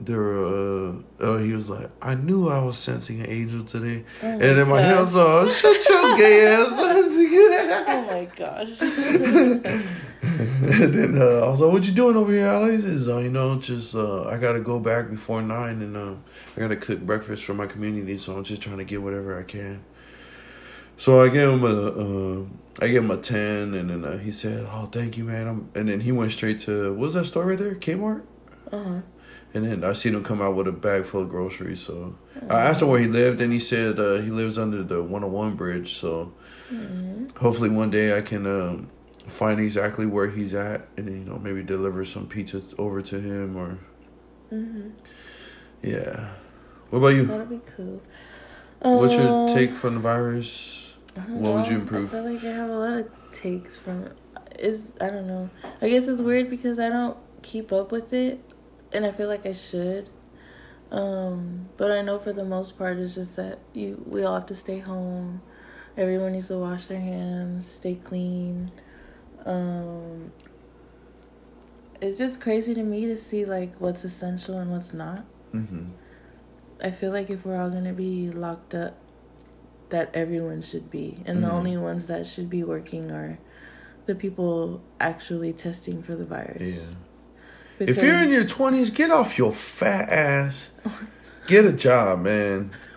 there were, uh, uh, he was like, "I knew I was sensing an angel today," Oh and then my head was all, "Shut your gay ass." Oh my gosh. and then uh, I was like, "What you doing over here, Alex?" Is uh, you know, just uh, I gotta go back before nine, and uh, I gotta cook breakfast for my community, so I'm just trying to get whatever I can. So I gave him a, uh, I gave him a ten, and then uh, he said, "Oh, thank you, man." I'm, and then he went straight to what was that store right there, Kmart. Uh-huh. And then I seen him come out with a bag full of groceries. So I asked him where he lived, and he said uh, he lives under the 101 bridge. So Mhm. hopefully one day I can um, find exactly where he's at, and then, you know maybe deliver some pizza over to him or Mhm. yeah. What about you? That'll be cool. What's your Um, take from the virus? What would you improve? I feel like I have a lot of takes from is I don't know. I guess it's weird because I don't keep up with it and I feel like I should. Um, but I know for the most part it's just that you we all have to stay home. Everyone needs to wash their hands, stay clean. Um it's just crazy to me to see like what's essential and what's not. Mm-hmm. I feel like if we're all gonna be locked up, that everyone should be, and the Mhm. only ones that should be working are the people actually testing for the virus. Yeah. Because, If you're in your 20s, get off your fat ass. Get a job, man.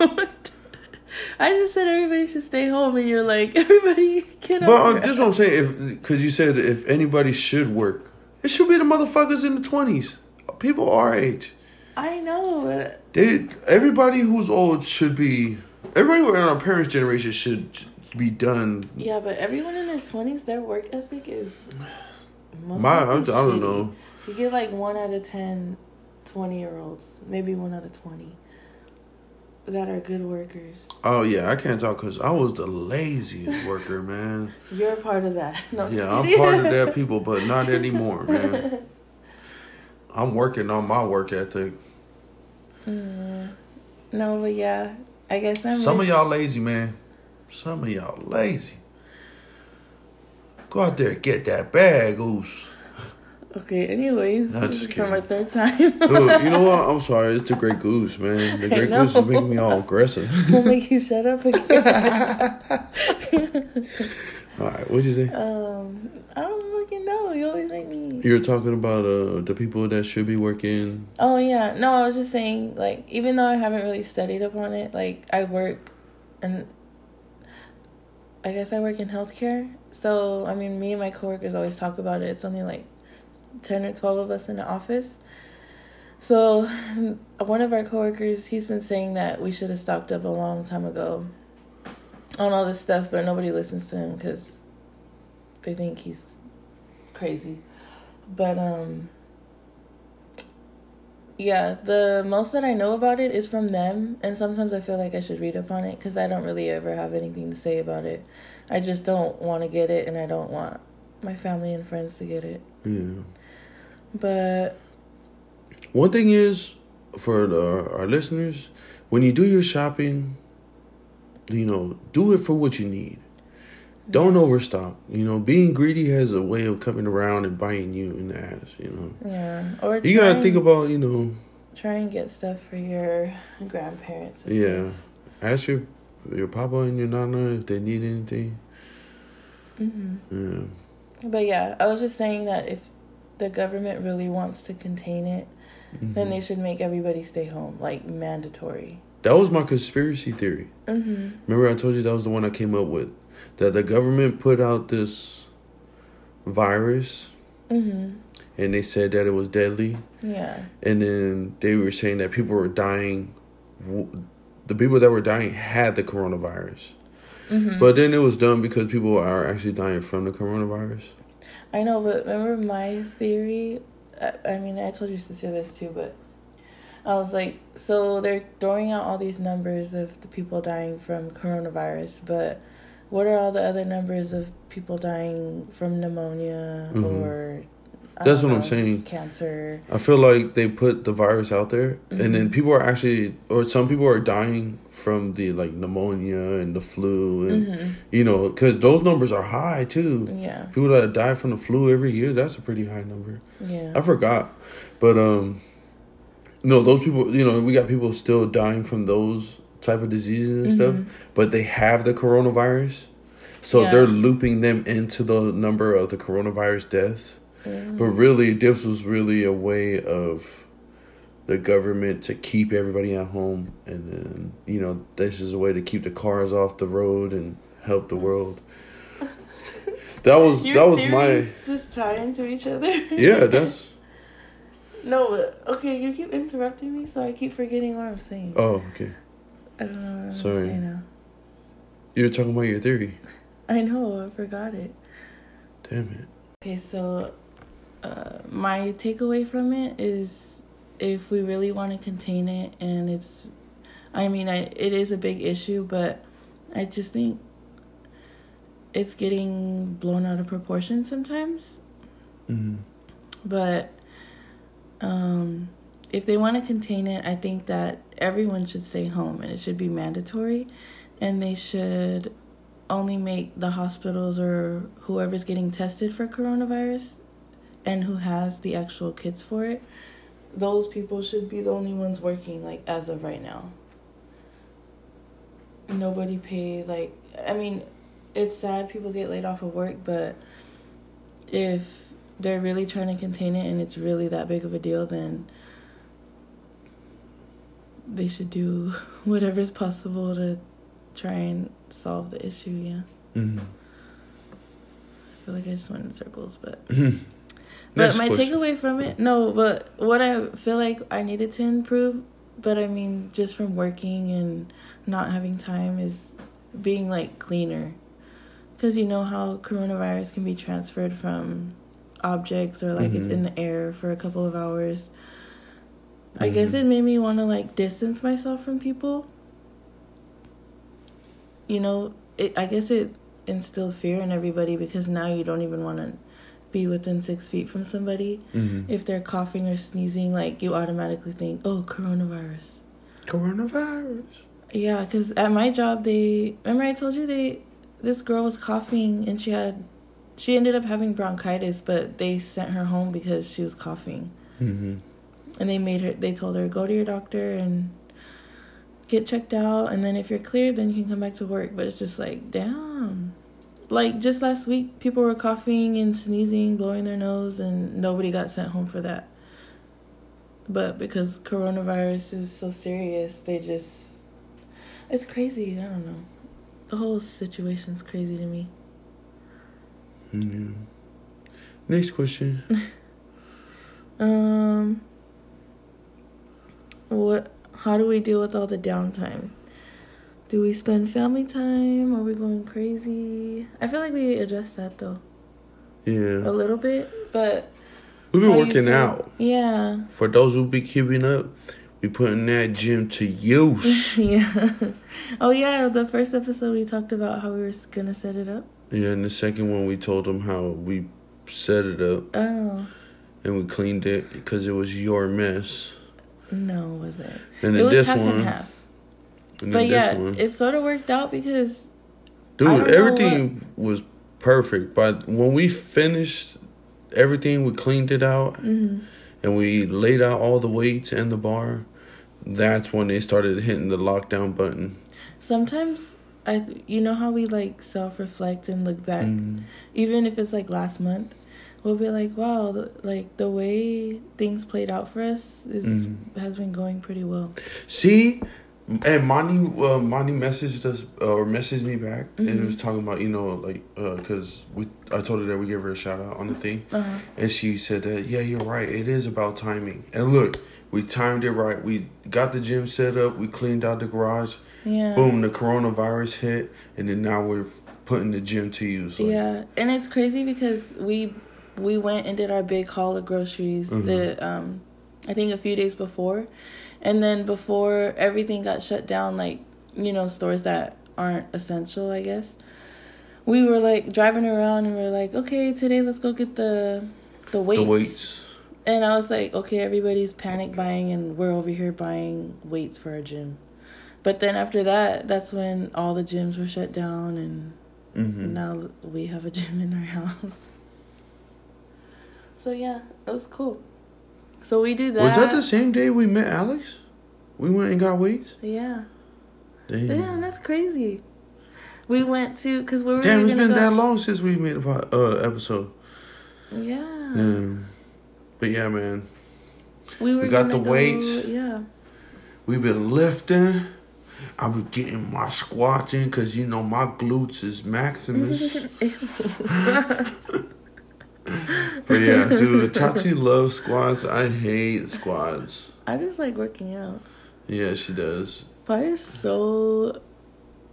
I just said everybody should stay home, and you're like everybody get But uh, your this is what I'm saying. If because you said if anybody should work, it should be the motherfuckers in the 20s. People our age. I know, but They everybody who's old should be. Everybody in our parents' generation should be done. yeah, but everyone in their twenties, their work ethic is. My, I, I don't know. You get like one out of 10 20 year olds, maybe one out of 20, that are good workers. Oh yeah, I can't talk because I was the laziest worker, man. You're part of that. No, I'm Yeah, I'm part of that people, but not anymore, man. I'm working on my work ethic. Mm, no, but yeah, I guess I'm. Some of y'all lazy, man. Some of y'all lazy. Go out there, get that bag, goose. Okay, anyways, No, this just is for my third time. Dude, you know what? I'm sorry. It's the Great Goose, man. The Great. Goose is making me all aggressive. I'll make you shut up again. all right, what'd you say? um, I don't fucking know. You always make me. You were talking about uh the people that should be working. Oh yeah, no, I was just saying, like, even though I haven't really studied upon it, like, I work, and I guess I work in healthcare. So I mean, me and my coworkers always talk about it. It's only like ten or twelve of us in the office. So one of our coworkers, he's been saying that we should have stocked up a long time ago on all this stuff, but nobody listens to him because they think he's crazy. But um yeah, the most that I know about it is from them, and sometimes I feel like I should read up on it because I don't really ever have anything to say about it. I just don't want to get it, and I don't want my family and friends to get it. Yeah. But One thing is, for the, our listeners, when you do your shopping, you know, do it for what you need. Don't overstock. You know, being greedy has a way of coming around and biting you in the ass. You know, yeah, or you gotta and- think about. You know, try and get stuff for your grandparents. and yeah. stuff. Ask your your papa and your nana if they need anything. Mhm. Yeah. But yeah, I was just saying that if the government really wants to contain it, then Mhm. they should make everybody stay home, like mandatory. That was my conspiracy theory. Mm-hmm. Remember, I told you that was the one I came up with. That the government put out this virus Mm-hmm. and they said that it was deadly. Yeah. And then they were saying that people were dying. The people that were dying had the coronavirus. Mm-hmm. But then it was done because people are actually dying from the coronavirus. I know, but remember my theory? I, I mean, I told your sister this too, but I was like, so they're throwing out all these numbers of the people dying from coronavirus, but what are all the other numbers of people dying from pneumonia Mhm. or That's don't what I'm saying. Cancer. I feel like they put the virus out there, and then Mhm. people are actually, or some people are dying from the like pneumonia and the flu, and Mm-hmm. you know, because those numbers are high too. Yeah. People that die from the flu every year, that's a pretty high number. Yeah. I forgot, but um, no, those people, you know, we got people still dying from those type of diseases and stuff, Mhm. but they have the coronavirus, so Yeah. they're looping them into the number of the coronavirus deaths. Mhm. But really, this was really a way of the government to keep everybody at home, and then you know, this is a way to keep the cars off the road and help the world. That was Your that was my just tie into each other. yeah. That's no, but okay. You keep interrupting me, so I keep forgetting what I'm saying. oh okay. I don't know what I'm Sorry. saying now. You were talking about your theory. I know, I forgot it. Damn it. Okay, so uh, my takeaway from it is if we really want to contain it, and it's, I mean, I, it is a big issue, but I just think it's getting blown out of proportion sometimes. Mm-hmm. But um, if they want to contain it, I think that everyone should stay home and it should be mandatory. And they should only make the hospitals or whoever's getting tested for coronavirus and who has the actual kits for it, those people should be the only ones working, like, as of right now. Nobody pay, like, I mean, it's sad people get laid off of work, but if they're really trying to contain it and it's really that big of a deal, then they should do whatever's possible to try and solve the issue. Yeah, Mm-hmm. I feel like I just went in circles, but Next but my question. takeaway from it, no, but what I feel like I needed to improve, but I mean, just from working and not having time is being like cleaner. Because you know how coronavirus can be transferred from objects or like it's Mhm. in the air for a couple of hours. I guess Mhm. it made me want to like distance myself from people. You know, it, I guess it instilled fear in everybody because now you don't even want to be within six feet from somebody. Mm-hmm. If they're coughing or sneezing, like you automatically think, oh, coronavirus. Coronavirus. Yeah, because at my job, they remember I told you they this girl was coughing and she had she ended up having bronchitis, but they sent her home because she was coughing, Mm-hmm. and they made her they told her go to your doctor and get checked out, and then if you're cleared, then you can come back to work. But it's just like damn. Like just last week, people were coughing and sneezing, blowing their nose, and nobody got sent home for that. But because coronavirus is so serious, they just. It's crazy. I don't know. The whole situation's crazy to me. Yeah. Next question. Um. What? How do we deal with all the downtime? Do we spend family time? Are we going crazy? I feel like we addressed that though Yeah. a little bit, but We've been working out. Yeah, For those who be keeping up, we putting that gym to use. yeah. Oh yeah, the first episode we talked about how we were gonna set it up. Yeah, and the second one we told them how we set it up Oh and we cleaned it because it was your mess. no, was it? And it then was this half one, and half. And But yeah, it sort of worked out because dude, everything was perfect. But when we finished everything, we cleaned it out mhm. and we laid out all the weights and the bar. That's when they started hitting the lockdown button. sometimes I, you know how we like self reflect and look back, Mm. even if it's like last month, we'll be like, wow, like the way things played out for us is Mhm. has been going pretty well. See, and Monty, uh, Monty messaged us uh, or messaged me back and Mhm. was talking about you know like because we I told her that we gave her a shout out on the thing, Uh-huh. and she said that yeah you're right it is about timing and look we timed it right we got the gym set up we cleaned out the garage Yeah. boom the coronavirus hit and then now we're putting the gym to use like, Yeah, and it's crazy because we we went and did our big haul of groceries Mhm. the um I think a few days before. And then before everything got shut down like, you know, stores that aren't essential, I guess. We were like driving around and we are like, "Okay, today let's go get the the weights." the weights And I was like, "Okay, everybody's panic buying and we're over here buying weights for our gym." But then after that, that's when all the gyms were shut down and hmm now we have a gym in our house. So yeah, it was cool. So we do that. was that the same day we met Alex we went and got weights Yeah. damn Damn, that's crazy. We went to because we were Damn, it's been go. that long since we made a po- uh, episode. Yeah. Um, but yeah, man, We were. We got the go- weights. Yeah. we've been lifting. I was getting my squats in because you know my glutes is maximus. but yeah, dude, Tati loves squats. I hate squats. I just like working out. Yeah, she does. But it's so.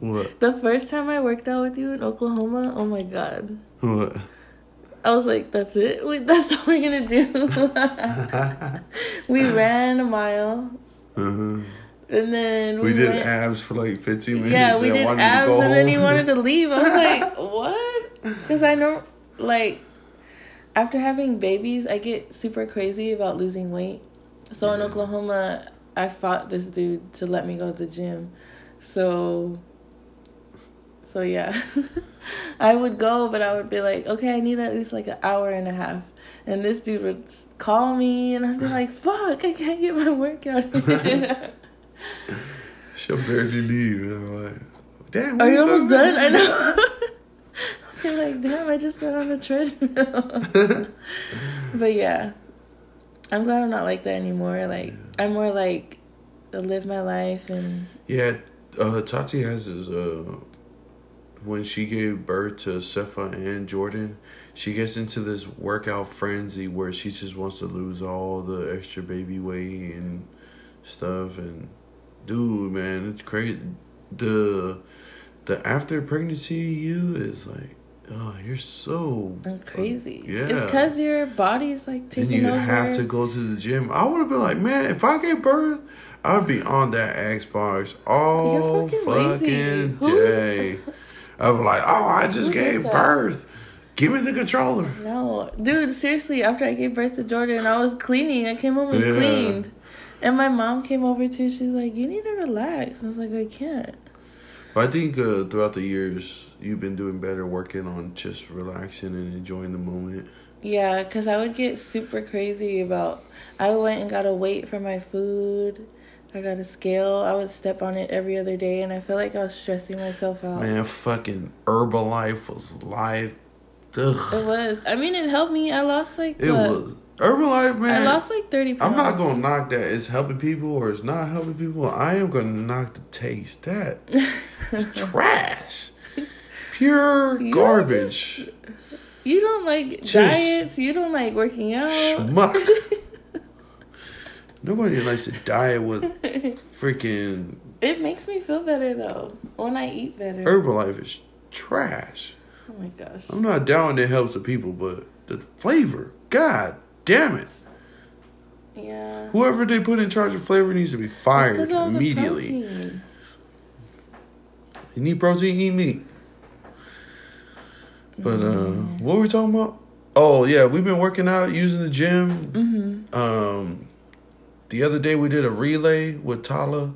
What? The first time I worked out with you in Oklahoma, oh my god. What? I was like, that's it? We, that's all we're gonna do. we ran a mile, uh-huh. and then we, We did went, abs for like 15 minutes. Yeah, we did abs, and then he wanted to leave. I was like, what? Because I know, like, after having babies, I get super crazy about losing weight. So in Oklahoma, I fought this dude to let me go to the gym. So, so yeah, I would go, but I would be like, okay, I need at least like an hour and a half. And this dude would call me, and I'd be like, fuck, I can't get my workout. in." She'll barely leave. And I'm like, damn. Are you almost done? I know. Feel like, damn, I just got on the treadmill. but yeah, I'm glad I'm not like that anymore. Like, I'm more like, live my life and yeah, uh, Tati has this. Uh, when she gave birth to Sefa and Jordan, she gets into this workout frenzy where she just wants to lose all the extra baby weight and stuff. And dude, man, it's crazy. The the after pregnancy you is like, oh, you're so I'm crazy. Yeah. It's because your body's like taking and you over. have to go to the gym. I would have been like, man, if I gave birth, I would be on that Xbox all You're fucking fucking, day. I was like, oh, I just Who gave birth. Give me the controller. No, dude, seriously, after I gave birth to Jordan, I was cleaning. I came home and Yeah. cleaned. And my mom came over too. She's like, you need to relax. I was like, I can't. But I think uh, throughout the years, you've been doing better working on just relaxing and enjoying the moment. Yeah, because I would get super crazy about. I went and got a weight for my food. I got a scale. I would step on it every other day, and I felt like I was stressing myself out. Man, fucking Herbalife was live. It was. I mean, it helped me. I lost like It what? was Herbalife, man. I lost like thirty pounds. I'm not gonna knock that it's helping people or it's not helping people. I am gonna knock the taste. That is trash. Pure You garbage. You don't like Just- diets. You don't like working out. Schmuck. Nobody likes to diet with freaking it makes me feel better though when I eat better. Herbalife is trash. oh my gosh. I'm not down it helps the people, but the flavor, god damn it. Yeah. Whoever they put in charge of flavor needs to be fired 'cause of all the immediately. protein. You need protein, eat meat. But uh, what were we talking about? Oh yeah, we've been working out using the gym. Mm-hmm. Um, the other day we did a relay with Tala,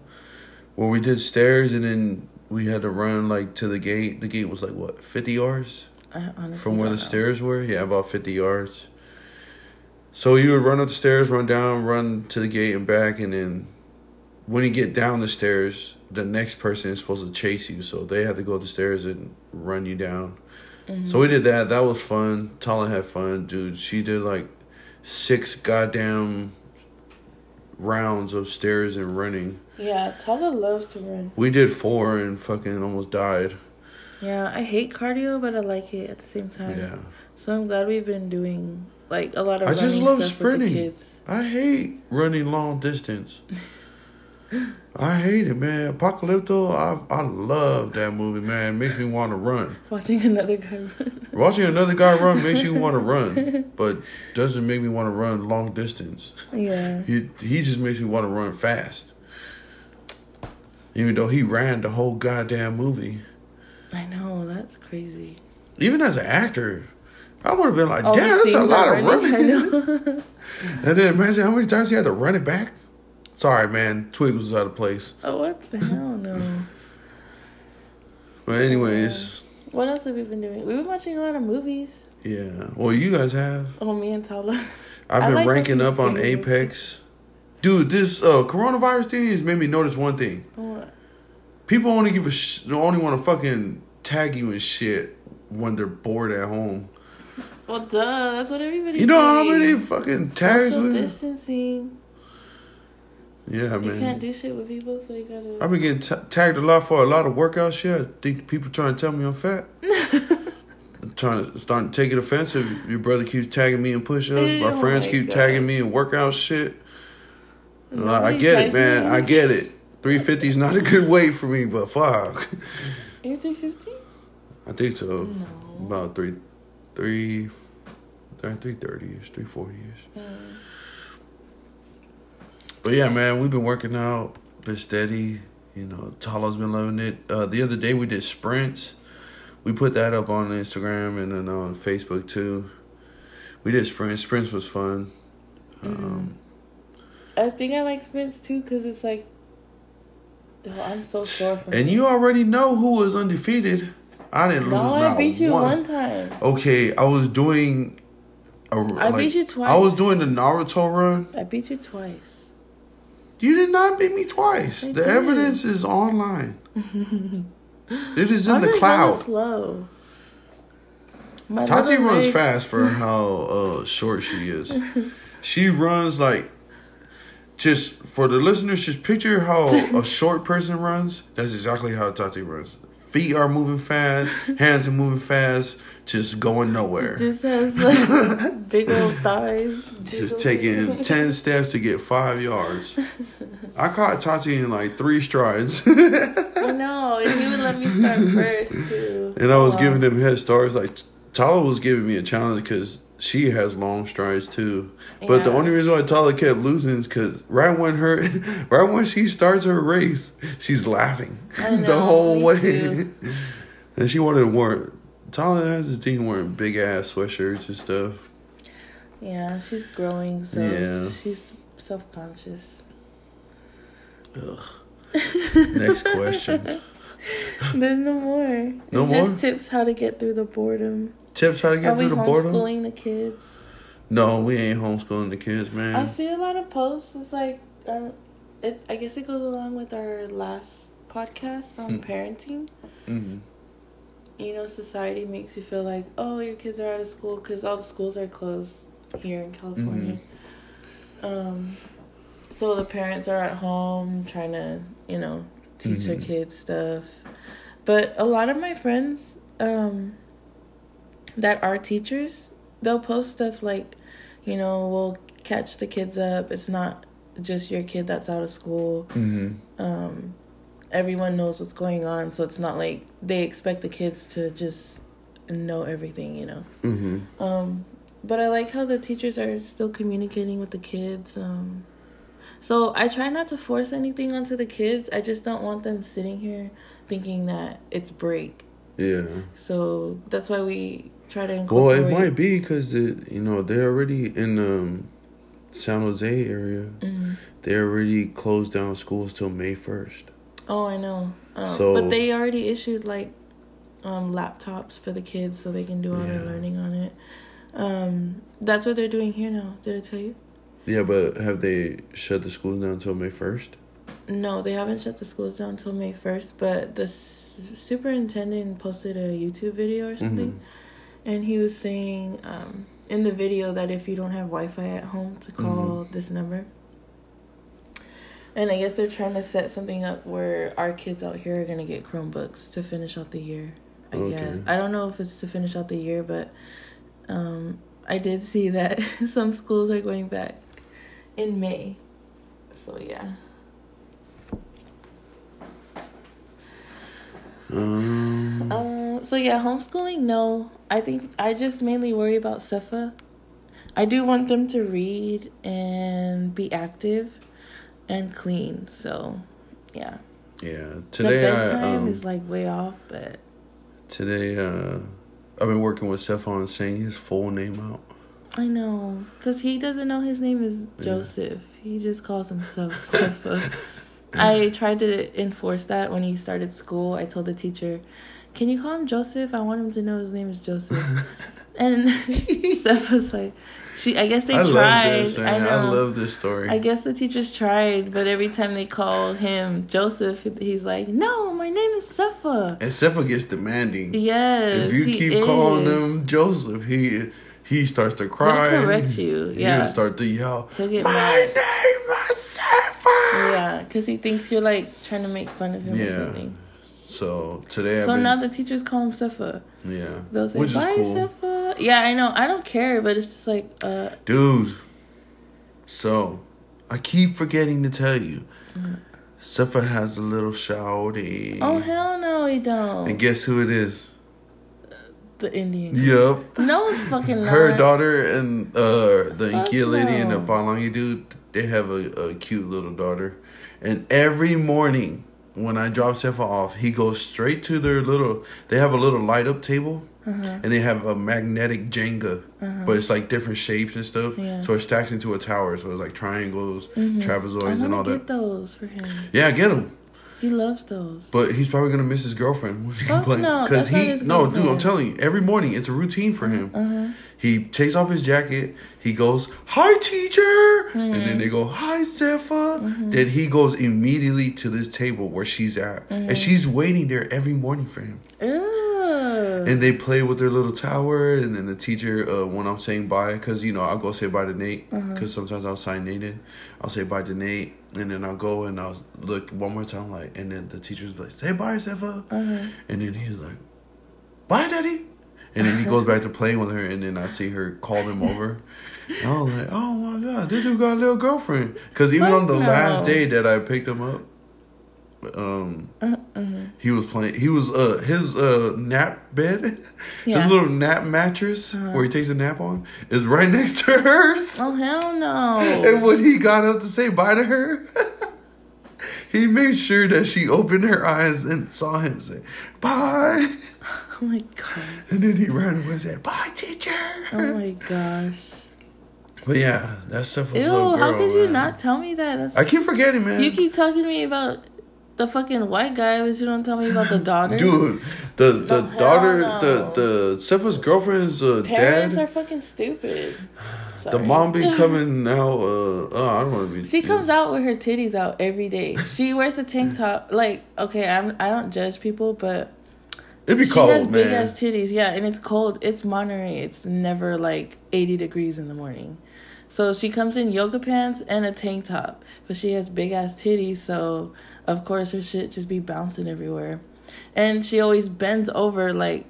where we did stairs and then we had to run like to the gate. The gate was like what fifty yards from where the know. stairs were. Yeah, about fifty yards. So you would run up the stairs, run down, run to the gate and back, and then when you get down the stairs, the next person is supposed to chase you. So they had to go up the stairs and run you down. Mm-hmm. So we did that. That was fun. Tala had fun, dude. She did like six goddamn rounds of stairs and running. Yeah, Tala loves to run. We did four and fucking almost died. Yeah, I hate cardio, but I like it at the same time. Yeah. So I'm glad we've been doing like a lot of I running just love stuff with the sprinting. kids. I hate running long distance. I hate it, man. Apocalypto, I I love that movie, man. It makes me want to run. Watching another guy run. Watching another guy run makes you want to run, but doesn't make me want to run long distance. yeah. He he just makes me want to run fast. Even though he ran the whole goddamn movie. I know, that's crazy. Even as an actor, I would have been like, damn, that's a lot of running. And then imagine how many times he had to run it back. Sorry, man. Twig was out of place. oh, what the hell? No. But anyways, What else have we been doing? We've been watching a lot of movies. yeah. Well, you guys have. Oh, me and Tala. I've been like ranking up on Apex. Dude, this uh, coronavirus thing has made me notice one thing. Oh, People only give a sh- only want to fucking tag you and shit when they're bored at home. Well, duh. That's what everybody. You know how many fucking tags? Social distancing. Yeah, man. You can't do shit with people, so you gotta. I've been getting t- tagged a lot for a lot of workout shit. I think people trying to tell me I'm fat. I'm trying to start to take it offensive. Your brother keeps tagging me in push-ups. My Oh friends my keep God. tagging me in workout shit. I get it, man. I get it. 350 is not a good weight for me, but fuck. You're 350? I think so. No. About three, three, three thirty ish, three forty ish. Mm. But yeah, man, we've been working out, been steady. You know, Tala's been loving it. Uh, the other day we did sprints. We put that up on Instagram and then on Facebook too. We did sprints. Sprints was fun. Um, I think I like sprints too because it's like. Oh, I'm so sore from and it. you already know who was undefeated. I didn't lose No, I beat you one. one time. Okay, I was doing. A, I like, beat you twice. I was doing the Naruto run. I beat you twice. You did not beat me twice. I the did. evidence is online. it is in I'm the cloud. slow. My Tati runs legs- fast for how uh, short she is. she runs like just for the listeners. Just picture how a short person runs. That's exactly how Tati runs. Feet are moving fast, hands are moving fast, just going nowhere. Just has like big old thighs. Just taking ten steps to get five yards. I caught Tati in like three strides. I know, and he would let me start first too. And I was oh, Aw. giving them head starts. Like Tala was giving me a challenge because she has long strides too. But the only reason why Tala kept losing is because right when her, right when she starts her race, she's laughing I the whole way. too. and she wanted to wear. Tala has this thing wearing big ass sweatshirts and stuff. Yeah, she's growing, so Yeah. she's self conscious. Ugh. Next question. There's no more. No it's more? Just tips how to get through the boredom. Tips how to get through the boredom? homeschooling the kids? No, we ain't homeschooling the kids, man. I see a lot of posts. It's like, um, it. I guess it goes along with our last podcast on Hmm. parenting. hmm You know, society makes you feel like, oh, your kids are out of school because all the schools are closed here in California. Mm-hmm. Um, so the parents are at home trying to, you know, teach their Mhm. kids stuff. But a lot of my friends, um, that are teachers, they'll post stuff like, you know, we'll catch the kids up. It's not just your kid that's out of school. hmm Um, everyone knows what's going on, so it's not like they expect the kids to just know everything, you know. hmm Um, but I like how the teachers are still communicating with the kids. Um, so I try not to force anything onto the kids. I just don't want them sitting here thinking that it's break. Yeah. So that's why we try to Well, it might be because you know they're already in um, San Jose area. Mhm. They already closed down schools till May first. Oh, I know. Um, So- but they already issued like um, laptops for the kids so they can do all their learning on it. Um, that's what they're doing here now. Did I tell you? Yeah, but have they shut the schools down until May first? No, they haven't shut the schools down until May 1st, but the s- superintendent posted a YouTube video or something. Mhm. And he was saying um, in the video that if you don't have Wi Fi at home, to call Mm-hmm. this number. And I guess they're trying to set something up where our kids out here are going to get Chromebooks to finish out the year. I Okay. guess. I don't know if it's to finish out the year, but um, I did see that some schools are going back in May. So, yeah. Um, Uh, so yeah, homeschooling. No, I think I just mainly worry about Sefa. I do want them to read and be active and clean. So, yeah, yeah. the Today I bedtime um, is like way off, but today uh, I've been working with Stephon saying his full name out. I know because he doesn't know his name is Joseph. He just calls himself Sefa. I tried to enforce that when he started school. I told the teacher, "Can you call him Joseph? I want him to know his name is Joseph." And Steph was like, "She, I guess they I tried. this, I know. I, love this story. I guess the teachers tried, but every time they call him Joseph, he's like, "No, my name is Sefa." and Sefa gets demanding. Yes, if you keep calling him Joseph, he he starts to cry. correct you, yeah. He'll start to yell. He'll get My mad. name is Sefa. Yeah, because he thinks you're like trying to make fun of him or Yeah. something. So today So been, now the teachers call him Sefa. yeah, They'll say, which "Bye, cool, Sefa." Yeah, I know. I don't care, but it's just like, uh, dude. So I keep forgetting to tell you, Sefa has a little shawty. oh hell no, he don't. And guess who it is? The Indian. Yep. No, it's fucking not. Her daughter and uh, the Fuck Inkia lady and the no. Palangi dude, they have a, a cute little daughter. And every morning when I drop Sefa off, he goes straight to their little. They have a little light up table, Uh-huh. and they have a magnetic Jenga, but it's like different shapes and stuff. Yeah. So it stacks into a tower. So it's like triangles, I trapezoids, and all that. get those for him. Yeah, get him. He loves those. But he's probably gonna miss his girlfriend when he complains. no, Cause that's not he no, dude, I'm telling you, every morning it's a routine for him. Uh-huh. He takes off his jacket. He goes, "Hi, teacher," and Mm-hmm. then they go, "Hi, Sefa." Then he goes immediately to this table where she's at, Mm-hmm. and she's waiting there every morning for him. Ew. And they play with their little tower, and then the teacher, uh, when I'm saying bye, because you know I'll go say bye to Nate, Uh-huh. because sometimes I'll sign Nate in. I'll say bye to Nate, and then I'll go and I'll look one more time, like, and then the teacher's like, "Say bye, Sefa," Uh-huh. and then he's like, "Bye, Daddy." And then he goes back to playing with her, and then I see her call him over. And I was like, "Oh my god, this dude got a little girlfriend." Because even Fuck on the no. last day that I picked him up, um, Uh-uh. he was playing. He was uh his uh nap bed, Yeah. his little nap mattress where he takes a nap on is right next to hers. Oh hell no! And when he got up to say bye to her, he made sure that she opened her eyes and saw him say bye. Oh my god! And then he ran away and said, Bye, teacher. Oh my gosh! But yeah, that stuff was Ew! little girl. how could you man. not tell me that? That's I keep forgetting, man. you keep talking to me about the fucking white guy, but you don't tell me about the daughter. Dude, the the hell daughter, no. the the Sefa's girlfriend's uh, Parents dad. are fucking stupid. the mom be coming now Uh, oh, I don't want to be. She comes out with her titties out every day. She wears a tank top. Like, okay, I'm I don't judge people, but It'd be she cold, has big ass titties. Yeah, and it's cold. It's Monterey. It's never like 80 degrees in the morning. So she comes in yoga pants and a tank top, but she has big ass titties. So of course her shit just be bouncing everywhere, and she always bends over like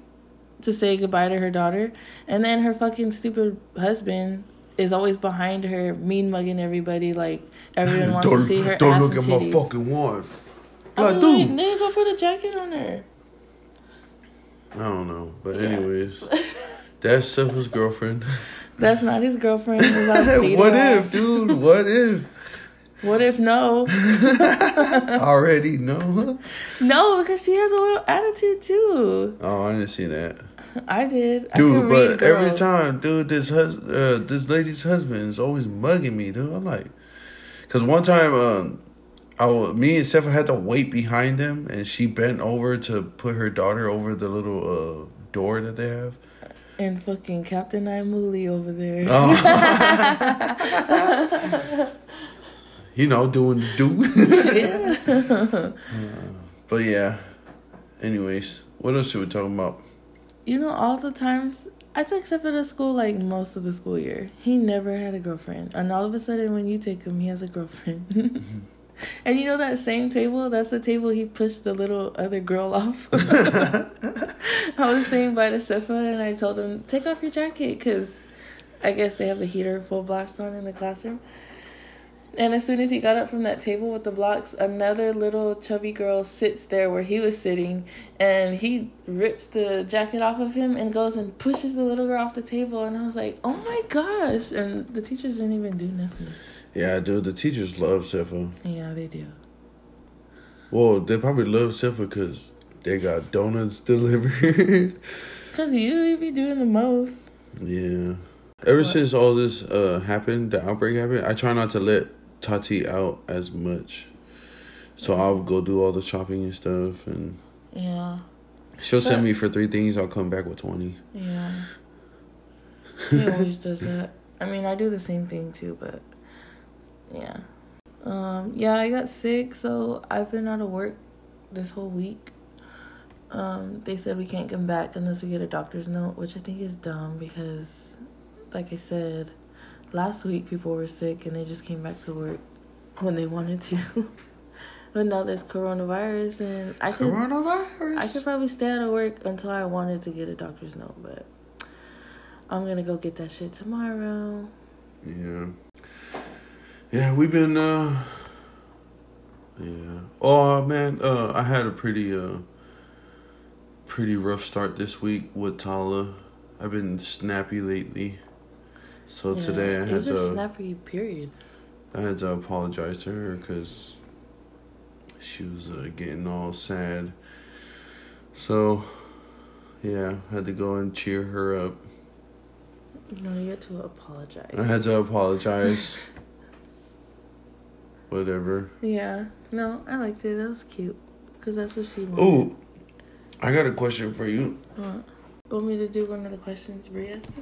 to say goodbye to her daughter, and then her fucking stupid husband. Is always behind her, mean mugging everybody. Like everyone wants don't to see her don't look at my fucking wife. Like, like, go put a jacket on her. I don't know, but Yeah. anyways, that's Sefa's girlfriend. That's not his girlfriend. He's about to beat what if, ass. dude? What if? What if no? Already no. No, because she has a little attitude too. Oh, I didn't see that. I did. Dude. could But every time, dude, this hus- uh, this lady's husband is always mugging me, dude. I'm like, cause one time, um, I me and Sefa had to wait behind them, and she bent over to put her daughter over the little uh door that they have. And fucking Captain I Imuli over there. Oh. you know, doing the do. yeah. Uh, but yeah. Anyways, what else should we talk about? You know, all the times I took Sefa to school like most of the school year. He never had a girlfriend. And all of a sudden when you take him, he has a girlfriend. and you know that same table? That's the table he pushed the little other girl off. I was sitting by the Sefa and I told him, take off your jacket because I guess they have the heater full blast on in the classroom. And as soon as he got up from that table with the blocks, another little chubby girl sits there where he was sitting, and he rips the jacket off of him and goes and pushes the little girl off the table. And I was like, "Oh my gosh!" And the teachers didn't even do nothing. Yeah, dude, the teachers love Sefa. Yeah, they do. Well, they probably love Sefa because they got donuts delivered. Cause you be doing the most. yeah. Ever What? since all this uh happened, the outbreak happened, I try not to let Tati out as much. So I'll go do all the shopping and stuff, and Yeah, she'll send me for three things. I'll come back with twenty. yeah. He always does that. I mean, I do the same thing too, but yeah. Um, yeah, I got sick, so I've been out of work this whole week. Um, they said we can't come back unless we get a doctor's note, which I think is dumb because, like I said, last week people were sick and they just came back to work when they wanted to. but now there's coronavirus, and I could Coronavirus. I could probably stay out of work until I wanted to get a doctor's note, but I'm gonna go get that shit tomorrow. Yeah. Yeah, we've been uh Yeah. Oh man, uh I had a pretty uh pretty rough start this week with Tala. I've been snappy lately. So Yeah, today I had to snappy period. I had to apologize to her cuz she was uh, getting all sad. So yeah, had to go and cheer her up. Know, you get to apologize. I had to apologize. Whatever. Yeah, no, I liked it. That was cute. Because that's what she wanted. Oh, I got a question for you. What? Want me to do one of the questions Brie asked us?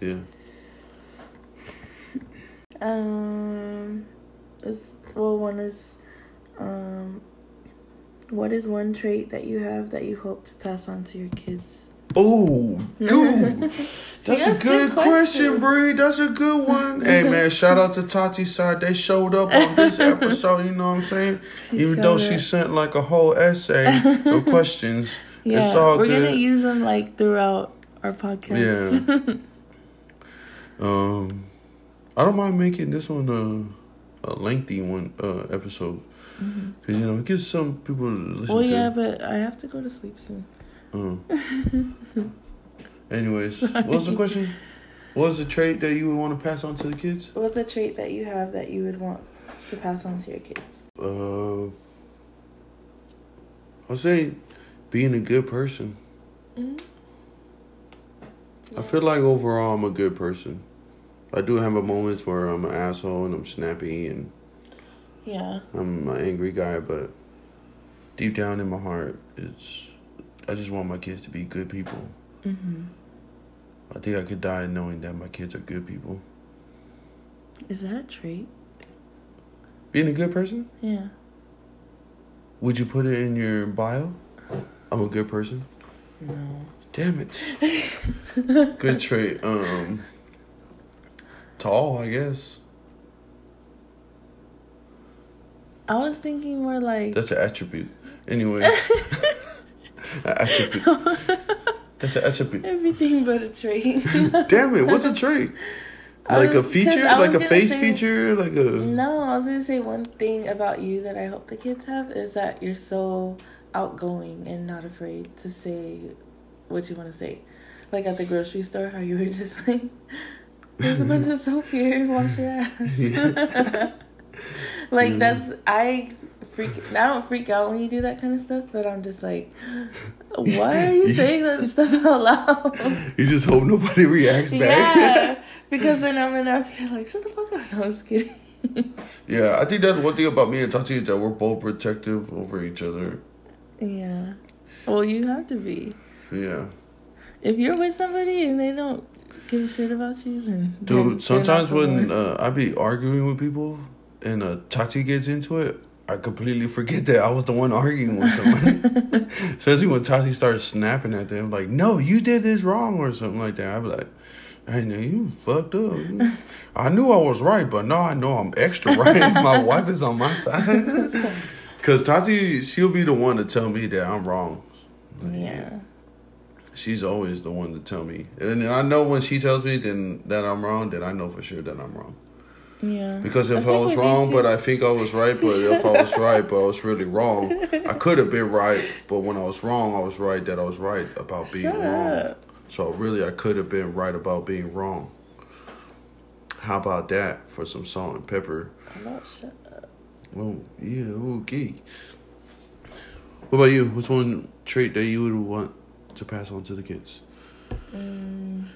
Yeah. Um, it's, well, one is, um, what is one trait that you have that you hope to pass on to your kids? Oh, dude. That's a good good question. Bree. That's a good one. hey, man, shout out to Tati side. They showed up on this episode, you know what I'm saying? She Even though she sent like a whole essay of questions. Yeah, it's all we're good. gonna use them like throughout our podcast. Yeah. Um, I don't mind making this one a, a lengthy one uh, episode. Because, you know, it gives some people to listen Mm-hmm. well, to. yeah, but I have to go to sleep soon. Uh. Anyways, what was the question? What was the trait that you would want to pass on to the kids? What's a trait that you have that you would want to pass on to your kids? Uh, I'll say being a good person. Mm-hmm. I feel like overall I'm a good person. I do have moments where I'm an asshole and I'm snappy and Yeah, I'm an angry guy, but deep down in my heart, it's I just want my kids to be good people. mm-hmm. I think I could die knowing that my kids are good people. Is that a trait? Being a good person? Yeah. Would you put it in your bio? I'm a good person. No. Damn it. good trait. Um, tall, I guess. I was thinking more like. That's an attribute. Anyway, attribute. That's an attribute. Everything but a trait. Damn it! What's a trait? Like a was- 'cause feature, like a face say- feature, like a. No, I was gonna say one thing about you that I hope the kids have is that you're so outgoing and not afraid to say what you want to say. Like at the grocery store, how you were just like, "There's a bunch of soap here. Wash your ass." like Mm. that's I freak. I don't freak out when you do that kind of stuff, but I'm just like, why are you saying that stuff out loud? You just hope nobody reacts back. yeah, because then I'm gonna have to be like, shut the fuck up. No, I'm just kidding. Yeah, I think that's one thing about me and Tati is that we're both protective over each other. yeah. Well, you have to be. Yeah. If you're with somebody and they don't give a shit about you, then Dude, sometimes when uh, I be arguing with people and uh, Tati gets into it, I completely forget that I was the one arguing with someone. Especially when Tati starts snapping at them, like, no, you did this wrong or something like that. I'd be like, hey, now you fucked up. I knew I was right, but now I know I'm extra right. my wife is on my side. Because Tati, she'll be the one to tell me that I'm wrong. Like, yeah. She's always the one to tell me. And I know when she tells me then that I'm wrong, then I know for sure that I'm wrong. Yeah. Because if That's I was wrong, but I think I was right, but if I was right, but I was really wrong, I could have been right, but when I was wrong, I was right that I was right about being Shut wrong. up. So really, I could have been right about being wrong. How about that for some salt and pepper? I'm not shut up. Well, yeah, okay. What about you? What's one trait that you would want to pass on to the kids? Mm,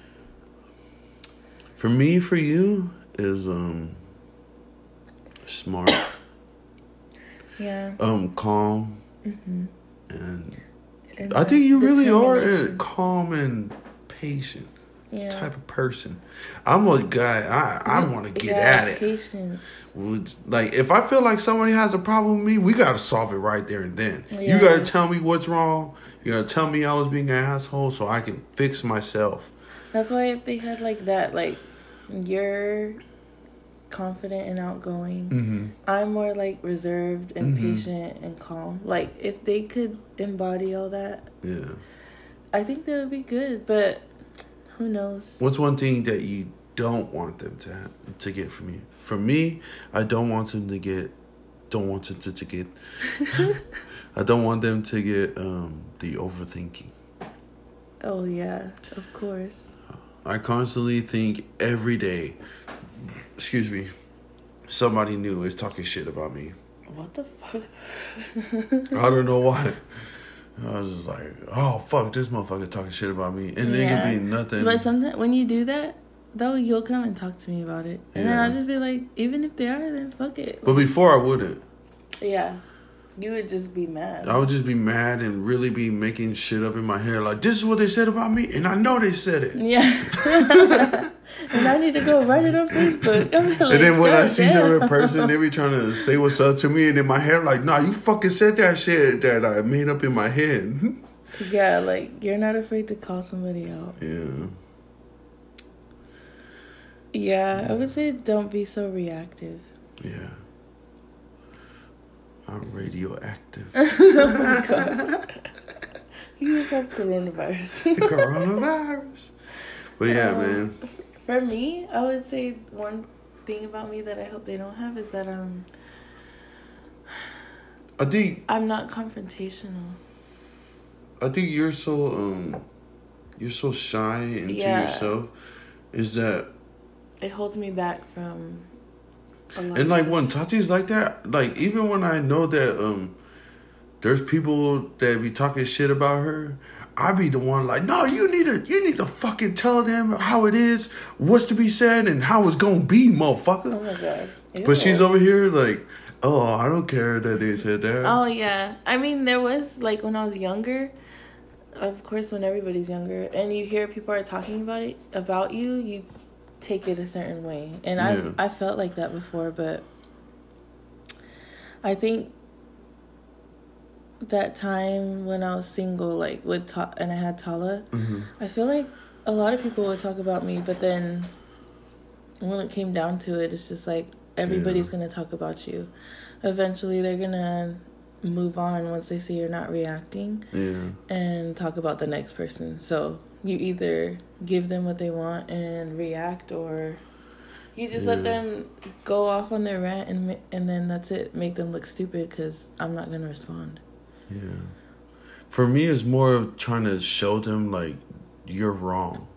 For me, for you, is um smart, yeah. um calm, hmm and And I think you really are calm and patient yeah. type of person. I'm a guy. I I want to get Yeah, at it. Patience. Like if I feel like somebody has a problem with me, we gotta solve it right there and then. You gotta tell me what's wrong. You gotta tell me I was being an asshole so I can fix myself. That's why if they had like that, like you're confident and outgoing. Mm-hmm. I'm more like reserved and Mhm. patient and calm. Like if they could embody all that, Yeah. I think that would be good. But who knows? What's one thing that you don't want them to have, to get from you? For me, I don't want them to get. Don't want them to, to get. I don't want them to get um, the overthinking. Oh yeah, of course. I constantly think every day. Excuse me. Somebody new is talking shit about me. What the fuck? I don't know why. I was just like, oh fuck, this motherfucker talking shit about me, and it Yeah. could be nothing. But sometimes when you do that, though, you'll come and talk to me about it, and then I'll just be like, even if they are, then fuck it. but before I wouldn't. yeah, you would just be mad. I would just be mad and really be making shit up in my head. Like, this is what they said about me, and I know they said it. Yeah. and I need to go write it on Facebook. Like, And then when I "God see them in person, they be trying to say what's up to me, and in my head, like, nah, you fucking said that shit that I made up in my head. Yeah, like you're not afraid to call somebody out. yeah. Yeah, I would say don't be so reactive. Yeah. I'm radioactive. You just have coronavirus. The coronavirus. But yeah, Um, man. For me, I would say one thing about me that I hope they don't have is that um I think I'm not confrontational. I think you're so um you're so shy into Yeah. yourself. Is that It holds me back from. And like when Tati's like that, like even when I know that um there's people that be talking shit about her, I be the one like, no, you need to you need to fucking tell them how it is, what's to be said, and how it's gonna be, motherfucker. Oh my god. But she's over here like, oh, I don't care that they said that. Oh yeah. I mean there was like when I was younger, of course when everybody's younger and you hear people are talking about it about you, you take it a certain way. And Yeah. I I felt like that before, but I think that time when I was single, like with Ta- and I had Tala, Mhm. I feel like a lot of people would talk about me, but then when it came down to it, it's just like everybody's Yeah. gonna talk about you. Eventually, they're gonna move on once they see you're not reacting Yeah. and talk about the next person. So you either give them what they want and react, or you just let them go off on their rant and and then that's it. Make them look stupid because I'm not gonna respond. Yeah. For me, it's more of trying to show them like you're wrong.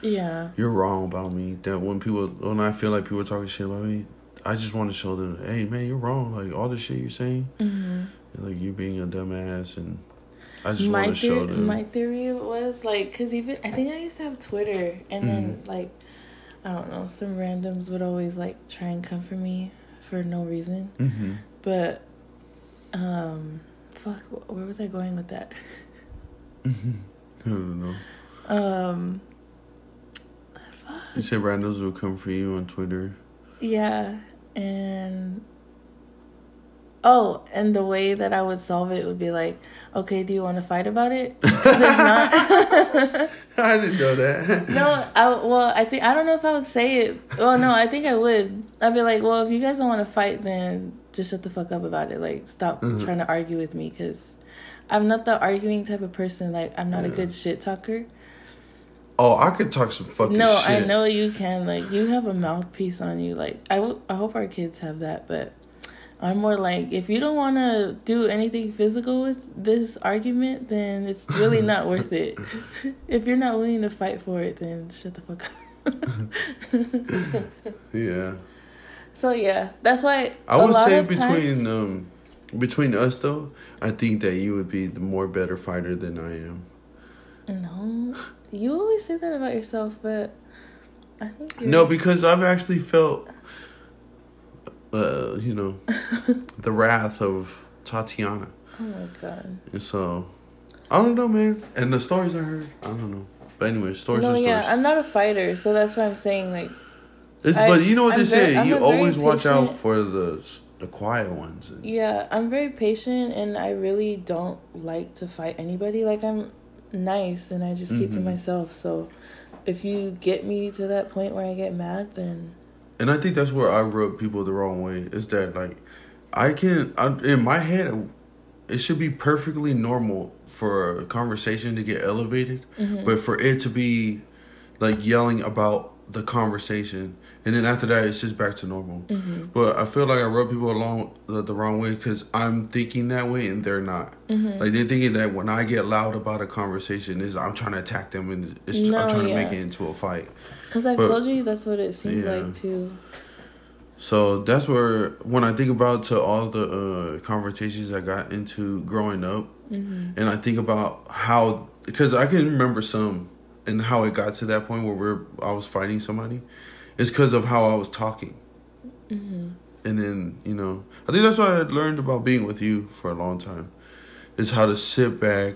Yeah. You're wrong about me. That when people, when I feel like people are talking shit about me, I just want to show them, hey man, you're wrong. Like all the shit you're saying, Mm-hmm. like you being a dumbass, and I just my want to show theory, them. my theory was like, cause even I think I used to have Twitter, and then Mm-hmm. like, I don't know, some randoms would always like try and come for me for no reason, mm-hmm. but, um, fuck, where was I going with that? I don't know. Um, fuck. You said randoms will come for you on Twitter. Yeah, and oh, and the way that I would solve it would be like, okay, do you want to fight about it? if not, I didn't know that. no, I well, I think I don't know if I would say it. Well, no, I think I would. I'd be like, well, if you guys don't want to fight, then just shut the fuck up about it. Like, stop Mhm. trying to argue with me, because I'm not the arguing type of person. Like, I'm not a good shit talker. Oh, I could talk some fucking No, shit. I know you can. Like you have a mouthpiece on you. Like I, w- I hope our kids have that. But I'm more like if you don't want to do anything physical with this argument, then it's really not worth it. if you're not willing to fight for it, then shut the fuck up. Yeah, so yeah, that's why I would say between times- um between us though, I think that you would be the more better fighter than I am. no, you always say that about yourself, but I think you're, No, because I've actually felt, uh, you know, the wrath of Tatiana, oh my god. and so I don't know, man. And the stories I heard, I don't know. But anyway, stories No, are stories. yeah, I'm not a fighter, so that's why I'm saying like It's, I- but you know what I'm they very- say. I'm you always watch out for the the quiet ones. Yeah, I'm very patient and I really don't like to fight anybody. Like I'm nice and I just keep to Mhm. myself. So if you get me to that point where I get mad, then And I think that's where I rub people the wrong way. Is that like, I can I, in my head, it should be perfectly normal for a conversation to get elevated, Mm-hmm. but for it to be like yelling about the conversation, and then after that, it's just back to normal. Mm-hmm. But I feel like I rub people along the, the wrong way because I'm thinking that way and they're not. Mm-hmm. Like they're thinking that when I get loud about a conversation, is I'm trying to attack them and it's, No, I'm trying to make it into a fight. Because I've But- told you that's what it seems Yeah. like too. So that's where when I think about to all the uh, conversations I got into growing up, Mm-hmm. and I think about how because I can remember some and how it got to that point where we're I was fighting somebody, it's because of how I was talking, Mm-hmm. and then you know I think that's what I learned about being with you for a long time, is how to sit back,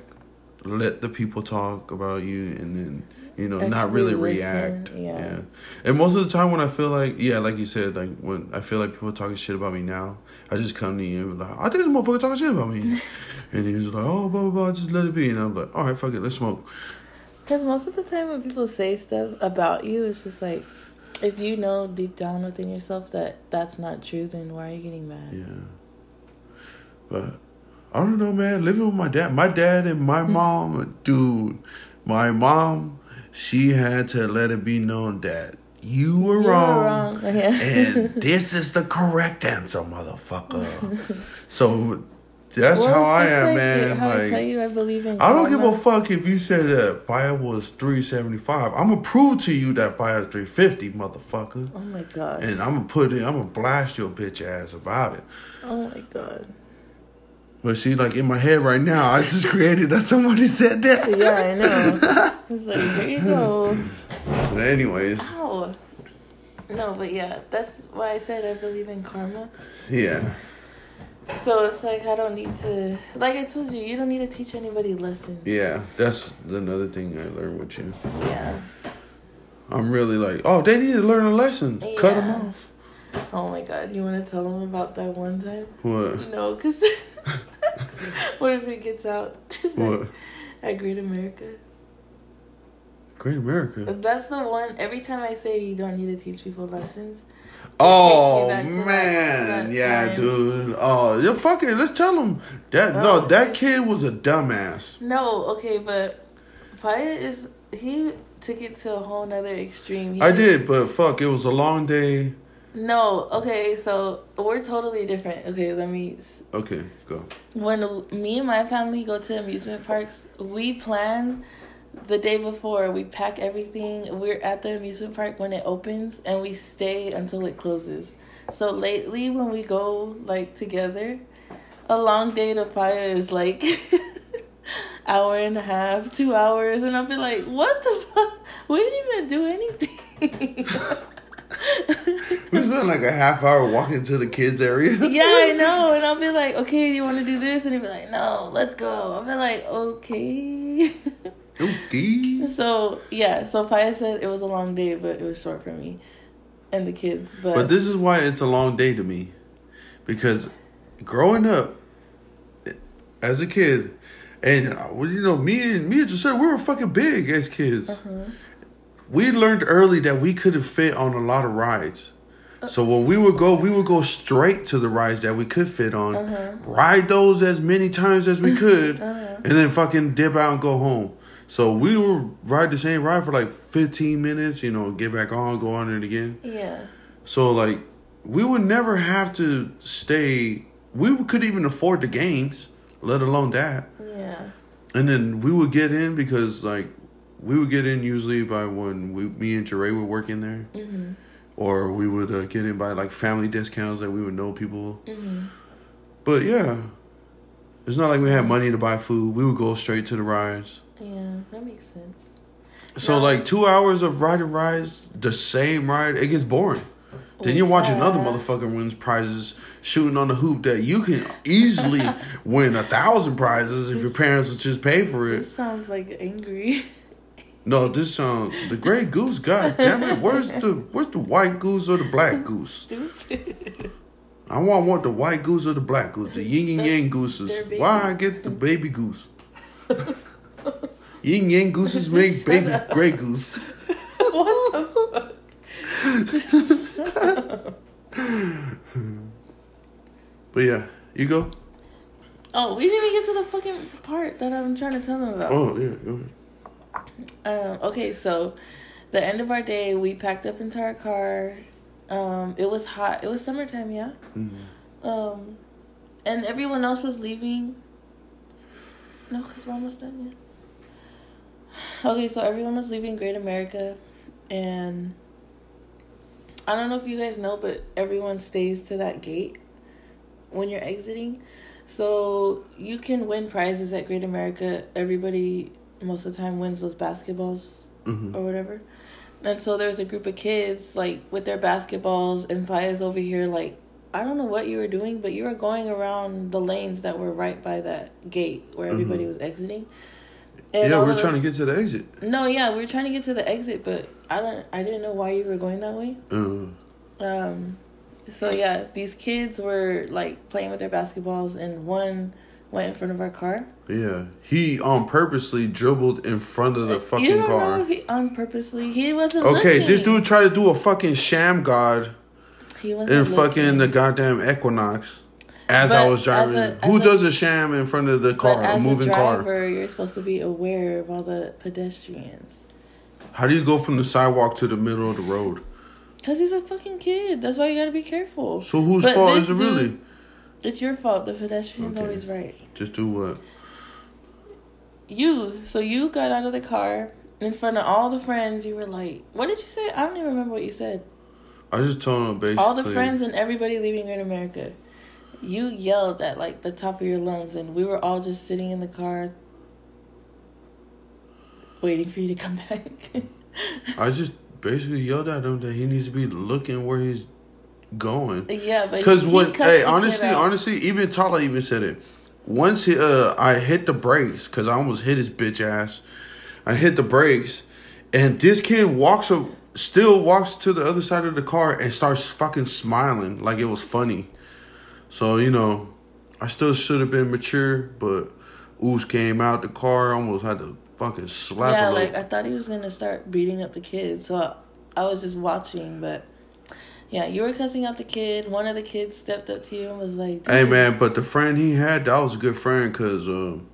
let the people talk about you, and then you know not really listen, react. yeah. And most of the time when I feel like yeah, like you said, like when I feel like people talking shit about me now, I just come to you and be like, I think this motherfucker talking shit about me. and he was like, Oh blah blah blah, just let it be and I'm like, Alright, fuck it, let's smoke. Because most of the time when people say stuff about you, it's just like if you know deep down within yourself that that's not true, then why are you getting mad? Yeah. But I don't know, man. Living with my dad, my dad and my mom, dude, my mom, she had to let it be known that you were You were wrong. wrong. Yeah. and this is the correct answer, motherfucker. so that's Well, how I am, like man. How I tell you, I believe in. I don't give a fuck if you said that buyer was three seventy five. I'm gonna prove to you that buyer three fifty, motherfucker. Oh my god. And I'm gonna put it. I'm gonna blast your bitch ass about it. Oh my god. But see, like in my head right now, I just created that somebody said that. Yeah, I know. It's like here you go. But anyways, Ow. No, but yeah, that's why I said I believe in karma. yeah, So it's like I don't need to, like I told you, you don't need to teach anybody lessons. yeah. That's another thing I learned with you. Yeah. I'm really like, oh, they need to learn a lesson. Cut them off. Oh my god, you want to tell them about that one time? What? No, because what if it gets out What? at Great America? Great America. That's the one. Every time I say you don't need to teach people lessons, Oh back to that- man, that yeah, time. dude. Oh, yeah, fuck it. Let's tell him that. No, Oh. that kid was a dumbass. no, okay, but Pyatt is he took it to a whole nother extreme. He I was- did, but fuck, it was a long day. No, okay, so we're totally different. Okay, let me. Okay, go. When me and my family go to amusement parks, we plan the day before. We pack everything. We're at the amusement park when it opens, and we stay until it closes. So lately, when we go like together, a long day to Paya is like hour and a half, two hours, and I'll be like, "What the fuck? We didn't even do anything." We spent like a half hour walking to the kids area. yeah, I know, and I'll be like, "Okay, you want to do this?" And he'll be like, "No, let's go." I'll be like, "Okay." Okay. so yeah, so Paya said it was a long day, but it was short for me and the kids. But, But this is why it's a long day to me. Because growing up as a kid, and uh, you know, me and me and Giselle, we were fucking big as kids. uh-huh. We learned early that we couldn't fit on a lot of rides. So when we would go, we would go straight to the rides that we could fit on, Uh-huh. ride those as many times as we could, Uh-huh. and then fucking dip out and go home. So we would ride the same ride for like 15 minutes, you know, get back on, go on it again. yeah, So like we would never have to stay. We could even afford the games, let alone that. yeah, And then we would get in because like we would get in usually by when we, me and Jeray were working there, mm-hmm. or we would uh, get in by like family discounts that we would know people. Mm-hmm. But yeah, it's not like we had money to buy food. We would go straight to the rides. yeah, that makes sense. So like two hours of riding rides, the same ride, it gets boring. Then you're watching other motherfucker wins prizes, shooting on the hoop that you can easily win a thousand prizes if your parents would just pay for it. This sounds like angry. No, this sounds the gray goose. God damn it, where's the where's the white goose or the black goose? Stupid. I want want the white goose or the black goose, the yin and yang gooses. Why I get the baby goose? yin yang gooses make baby up. gray goose. what the fuck? But yeah, you go. Oh, we didn't even get to the fucking part that I'm trying to tell them about. Oh yeah, go ahead. Um, okay, so the end of our day, we packed up into our car. Um, it was hot. It was summertime, yeah. Mhm. Um, and everyone else was leaving. No, because we're almost done yet. Okay, so everyone was leaving Great America, and I don't know if you guys know, but everyone stays to that gate when you're exiting. So you can win prizes at Great America. Everybody, most of the time, wins those basketballs Mhm. or whatever. And so there was a group of kids like with their basketballs and Paya's over here like I don't know what you were doing, but you were going around the lanes that were right by that gate where everybody Mhm. was exiting. And Yeah, we're of trying us- to get to the exit. No, yeah, we were trying to get to the exit, but I don't I didn't know why you were going that way. Uh, Um so yeah, these kids were like playing with their basketballs and one went in front of our car. yeah, he on purposely dribbled in front of the fucking you don't know car. if he on purposely he wasn't Okay, looking. this dude tried to do a fucking Shammgod he wasn't in fucking looking. the goddamn Equinox. As I was driving, a- who a- does a sham in front of the car, But a moving a car? driver, you're supposed to be aware of all the pedestrians. How do you go from the sidewalk to the middle of the road? Cause he's a fucking kid. That's why you gotta be careful. So whose But fault is it really? dude- It's your fault. The pedestrian's Okay. always right. Just do what? You. So you got out of the car in front of all the friends. You were like, "What did you say?" I don't even remember what you said. I just told him basically. all the friends and everybody leaving Great America. You yelled at like the top of your lungs, and we were all just sitting in the car, waiting for you to come back. I just basically yelled at him that he needs to be looking where he's going. yeah, but Because he when, hey, honestly, honestly, even Tala even said it. Once he, uh, I hit the brakes because I almost hit his bitch ass. I hit the brakes, and this kid walks up, still walks to the other side of the car and starts fucking smiling like it was funny. So you know, I still should have been mature, but Oos came out the car, almost had to fucking slap yeah, him. like I thought he was gonna start beating up the kid, so I, I was just watching. But yeah, you were cussing out the kid. One of the kids stepped up to you and was like, Hey man, but the friend he had, that was a good friend because um,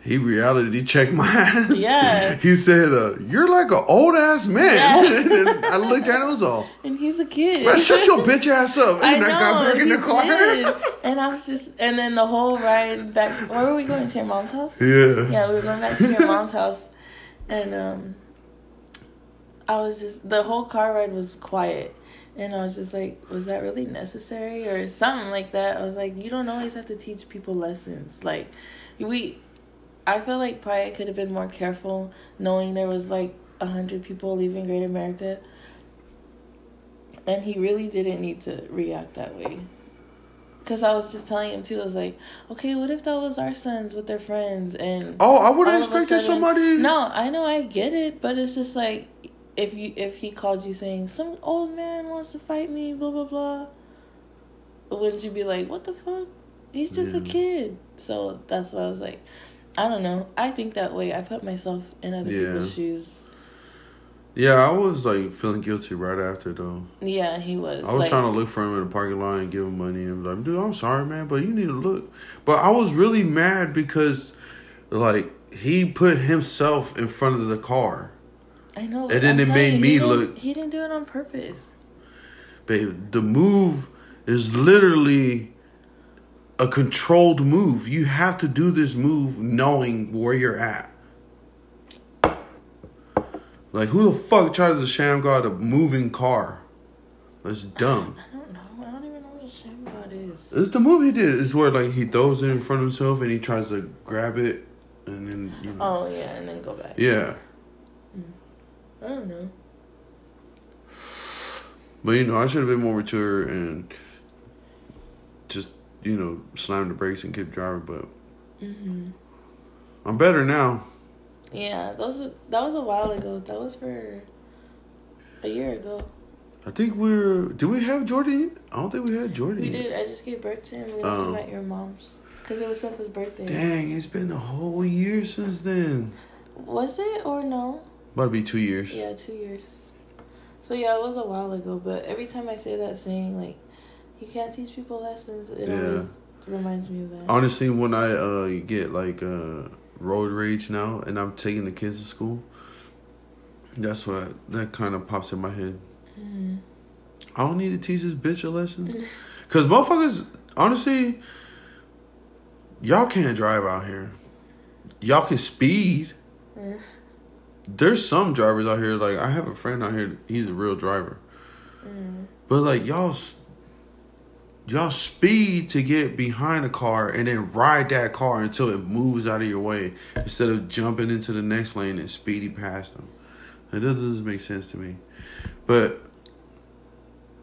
he reality checked my ass. Yeah. he said, uh, "You're like an old ass man." Yeah. I looked at him, I was all, and he's a kid." "Man, shut your bitch ass up!" And I, know, got back in the car. did. and I was just, and then the whole ride back. Where were we going to your mom's house? yeah. Yeah, we were going back to your mom's house, and um, I was just the whole car ride was quiet, And I was just like, was that really necessary or something like that? I was like, you don't always have to teach people lessons. Like, we, I feel like probably could have been more careful knowing there was like a hundred people leaving Great America. And he really didn't need to react that way. Cause I was just telling him too. I was like, okay, what if that was our sons with their friends and Oh, I would have expected sudden- somebody. No, I know I get it, but it's just like if you if he called you saying some old man wants to fight me, blah blah blah. Wouldn't you be like, what the fuck? He's just a kid. So that's why I was like, I don't know. I think that way. I put myself in other Yeah. people's shoes. Yeah, I was like feeling guilty right after though. Yeah, he was. I was like, trying to look for him in the parking lot and give him money and be like, dude, I'm sorry, man, but you need to look. But I was really mad because, like, he put himself in front of the car. I know. and then I'm it made me look- He didn't do it on purpose. Babe, the move is literally a controlled move. You have to do this move knowing where you're at. Like, who the fuck tries to Shammgod a moving car? That's dumb. I don't know. I don't even know what a shame god is. It's the move he did. It's where like he throws it in front of himself and he tries to grab it and then you know. Oh yeah, and then go back. Yeah, I don't know. but you know I should have been more mature and just you know slam the brakes and keep driving. But hmm I'm better now. Yeah, those were- that was a while ago. That was for a year ago. I think we're. Do we have Jordan? yet? I don't think we had Jordan. We yet. did. I just gave birth to him. We left Oh. him at your mom's because it was Sophia's birthday. Dang, it's been a whole year since then. Was it or no? About to be two years. Yeah, two years. So yeah, it was a while ago. But every time I say that saying, like, you can't teach people lessons, it Yeah. always reminds me of that. Honestly, when I uh get like uh road rage now and I'm taking the kids to school, that's what I, that kind of pops in my head. Mhm. I don't need to teach this bitch a lesson. Cause motherfuckers, honestly, y'all can't drive out here. Y'all can speed. Mm. There's some drivers out here. Like I have a friend out here. He's a real driver. Mm. But like y'all, y'all speed to get behind a car and then ride that car until it moves out of your way instead of jumping into the next lane and speeding past them. That doesn't make sense to me. But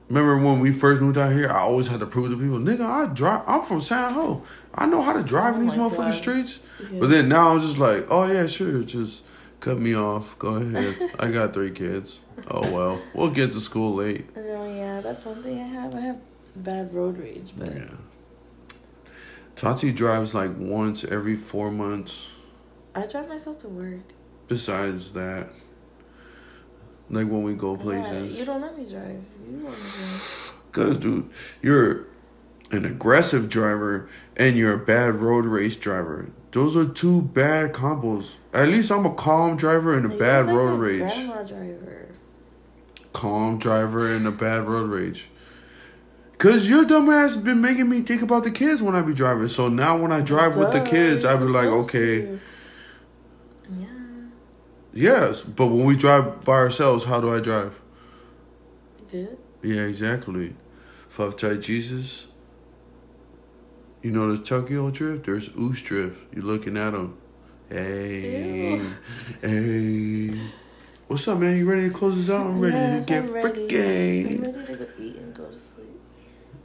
remember when we first moved out here, I always had to prove to people, nigga, I drive. I'm from San Ho. I know how to drive in Oh these motherfucking God. streets. Yes. But then now I'm just like, oh yeah, sure, just cut me off. Go ahead. I got three kids. Oh well, we'll get to school late. Know, yeah, that's one thing I have. I have bad road rage, but Yeah. Tati drives like once every four months. I drive myself to work. Besides that, like when we go Yeah, places. you don't let me drive. You want me to. Cause dude, you're an aggressive driver and you're a bad road race driver. Those are two bad combos. At least I'm a calm driver in a Like, bad like road a rage. Grandma driver. calm driver in a bad road rage. Cause your dumbass been making me think about the kids when I be driving. So now when I drive with the kids, I be like, okay, to. Yeah. yes. But when we drive by ourselves, how do I drive? Good. Yeah, exactly. Fuck tight Jesus. You know the Tokyo drift? There's Oos drift. You're looking at them. Hey, Ew. hey. What's up, man? You ready to close this out? I'm ready Yes, to get I'm ready. freaking. I'm ready to go eat and go to sleep.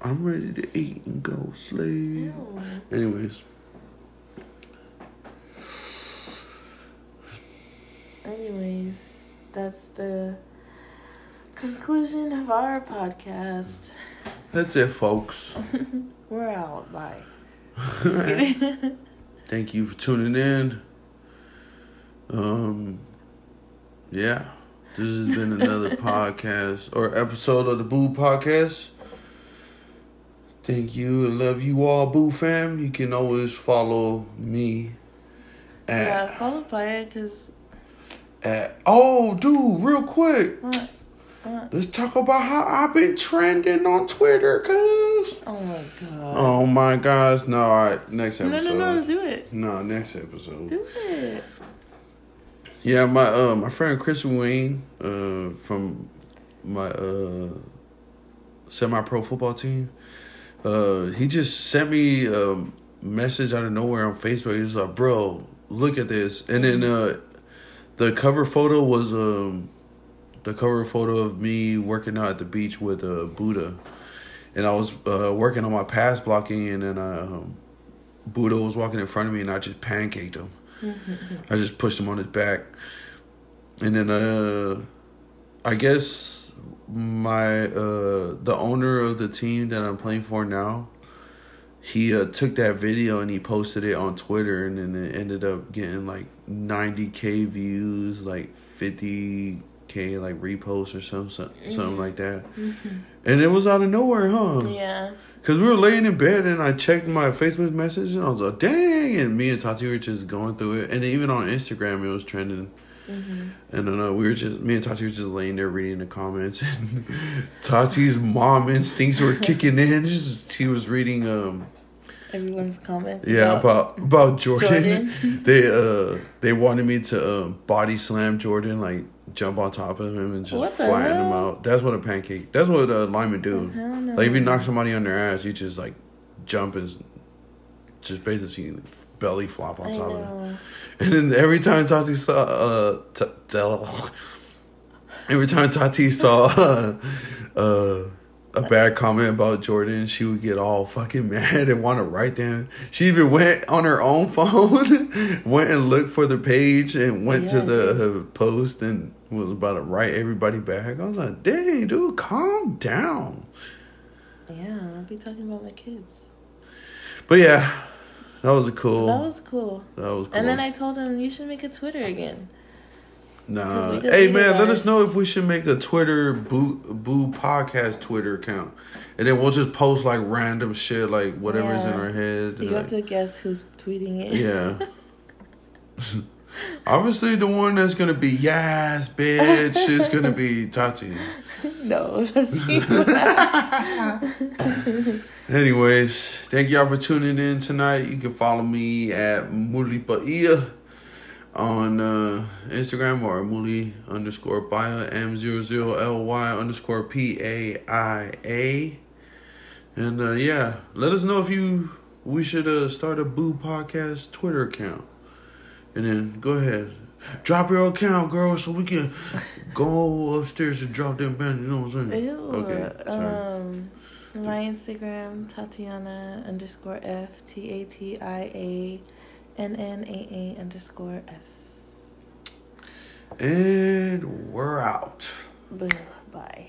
I'm ready to eat and go sleep. Ew. Anyways, Anyways, that's the conclusion of our podcast. that's it, folks. We're out. Bye. Thank you for tuning in. Um, yeah, this has been another podcast or episode of the Boo Podcast. Thank you and love you all, Boo fam. You can always follow me at yeah, follow Playa because at oh, dude, real quick. what? What? Let's talk about how I've been trending on Twitter, cuz. Oh my god. Oh my gosh. No, alright. Next episode. no, no, no, do it. No, next episode. Do it. Yeah, my uh my friend Chris Wayne, uh from my uh semi-pro football team. Uh, he just sent me a message out of nowhere on Facebook. He's like, "Bro, look at this," and then uh, the cover photo was um, the cover photo of me working out at the beach with uh, Buddha, and I was uh, working on my pass blocking, and then um, Buddha was walking in front of me, and I just pancaked him. I just pushed him on his back, and then uh, I guess my uh the owner of the team that I'm playing for now, he uh, took that video and he posted it on Twitter, and then it ended up getting like 90k views, like 50k like reposts or some, some something like that, and it was out of nowhere, huh? Yeah. Cause we were laying in bed and I checked my Facebook message and I was like, "Dang!" And me and Tati were just going through it, and even on Instagram it was trending. And then uh, we were just me and Tati were just laying there reading the comments, and Tati's mom instincts were kicking in. Just, she was reading, um, Everyone's comments. yeah, about about Jordan. Jordan. they uh they wanted me to um, body slam Jordan, like jump on top of him and just flatten him out. That's what a pancake. That's what a linemen do. no. Like if you knock somebody on their ass, you just like jump and just basically belly flop on I top of them. And then every time Tati saw, uh, t- t- every time Tati saw uh, uh, a bad comment about Jordan, she would get all fucking mad and want to write them. She even went on her own phone, went and looked for the page and went to the post and was about to write everybody back. I was like, dang, dude, calm down. Yeah, I'll be talking about my kids. But yeah, that was cool. That was cool. that was cool. And then I told him you should make a Twitter again. Nah. Hey man, let us know if we should make a Twitter boo boo podcast Twitter account, and then we'll just post like random shit, like whatever's in our head. You like- have to guess who's tweeting it. yeah. Obviously, the one that's gonna be yes, bitch, is gonna be Tati. no, that's. Anyways, thank y'all for tuning in tonight. You can follow me at Mulipaia on uh, Instagram or Muli underscore Paya, M00LY underscore P A I A. And uh, yeah, let us know if you we should uh, start a Boo Podcast Twitter account. And then go ahead. Drop your account, girl, so we can go upstairs and drop them bands. You know what I'm saying? Ew. Okay, sorry. Um, my Instagram Tatiana underscore F T A T I A N N A A underscore F. And we're out. Bye.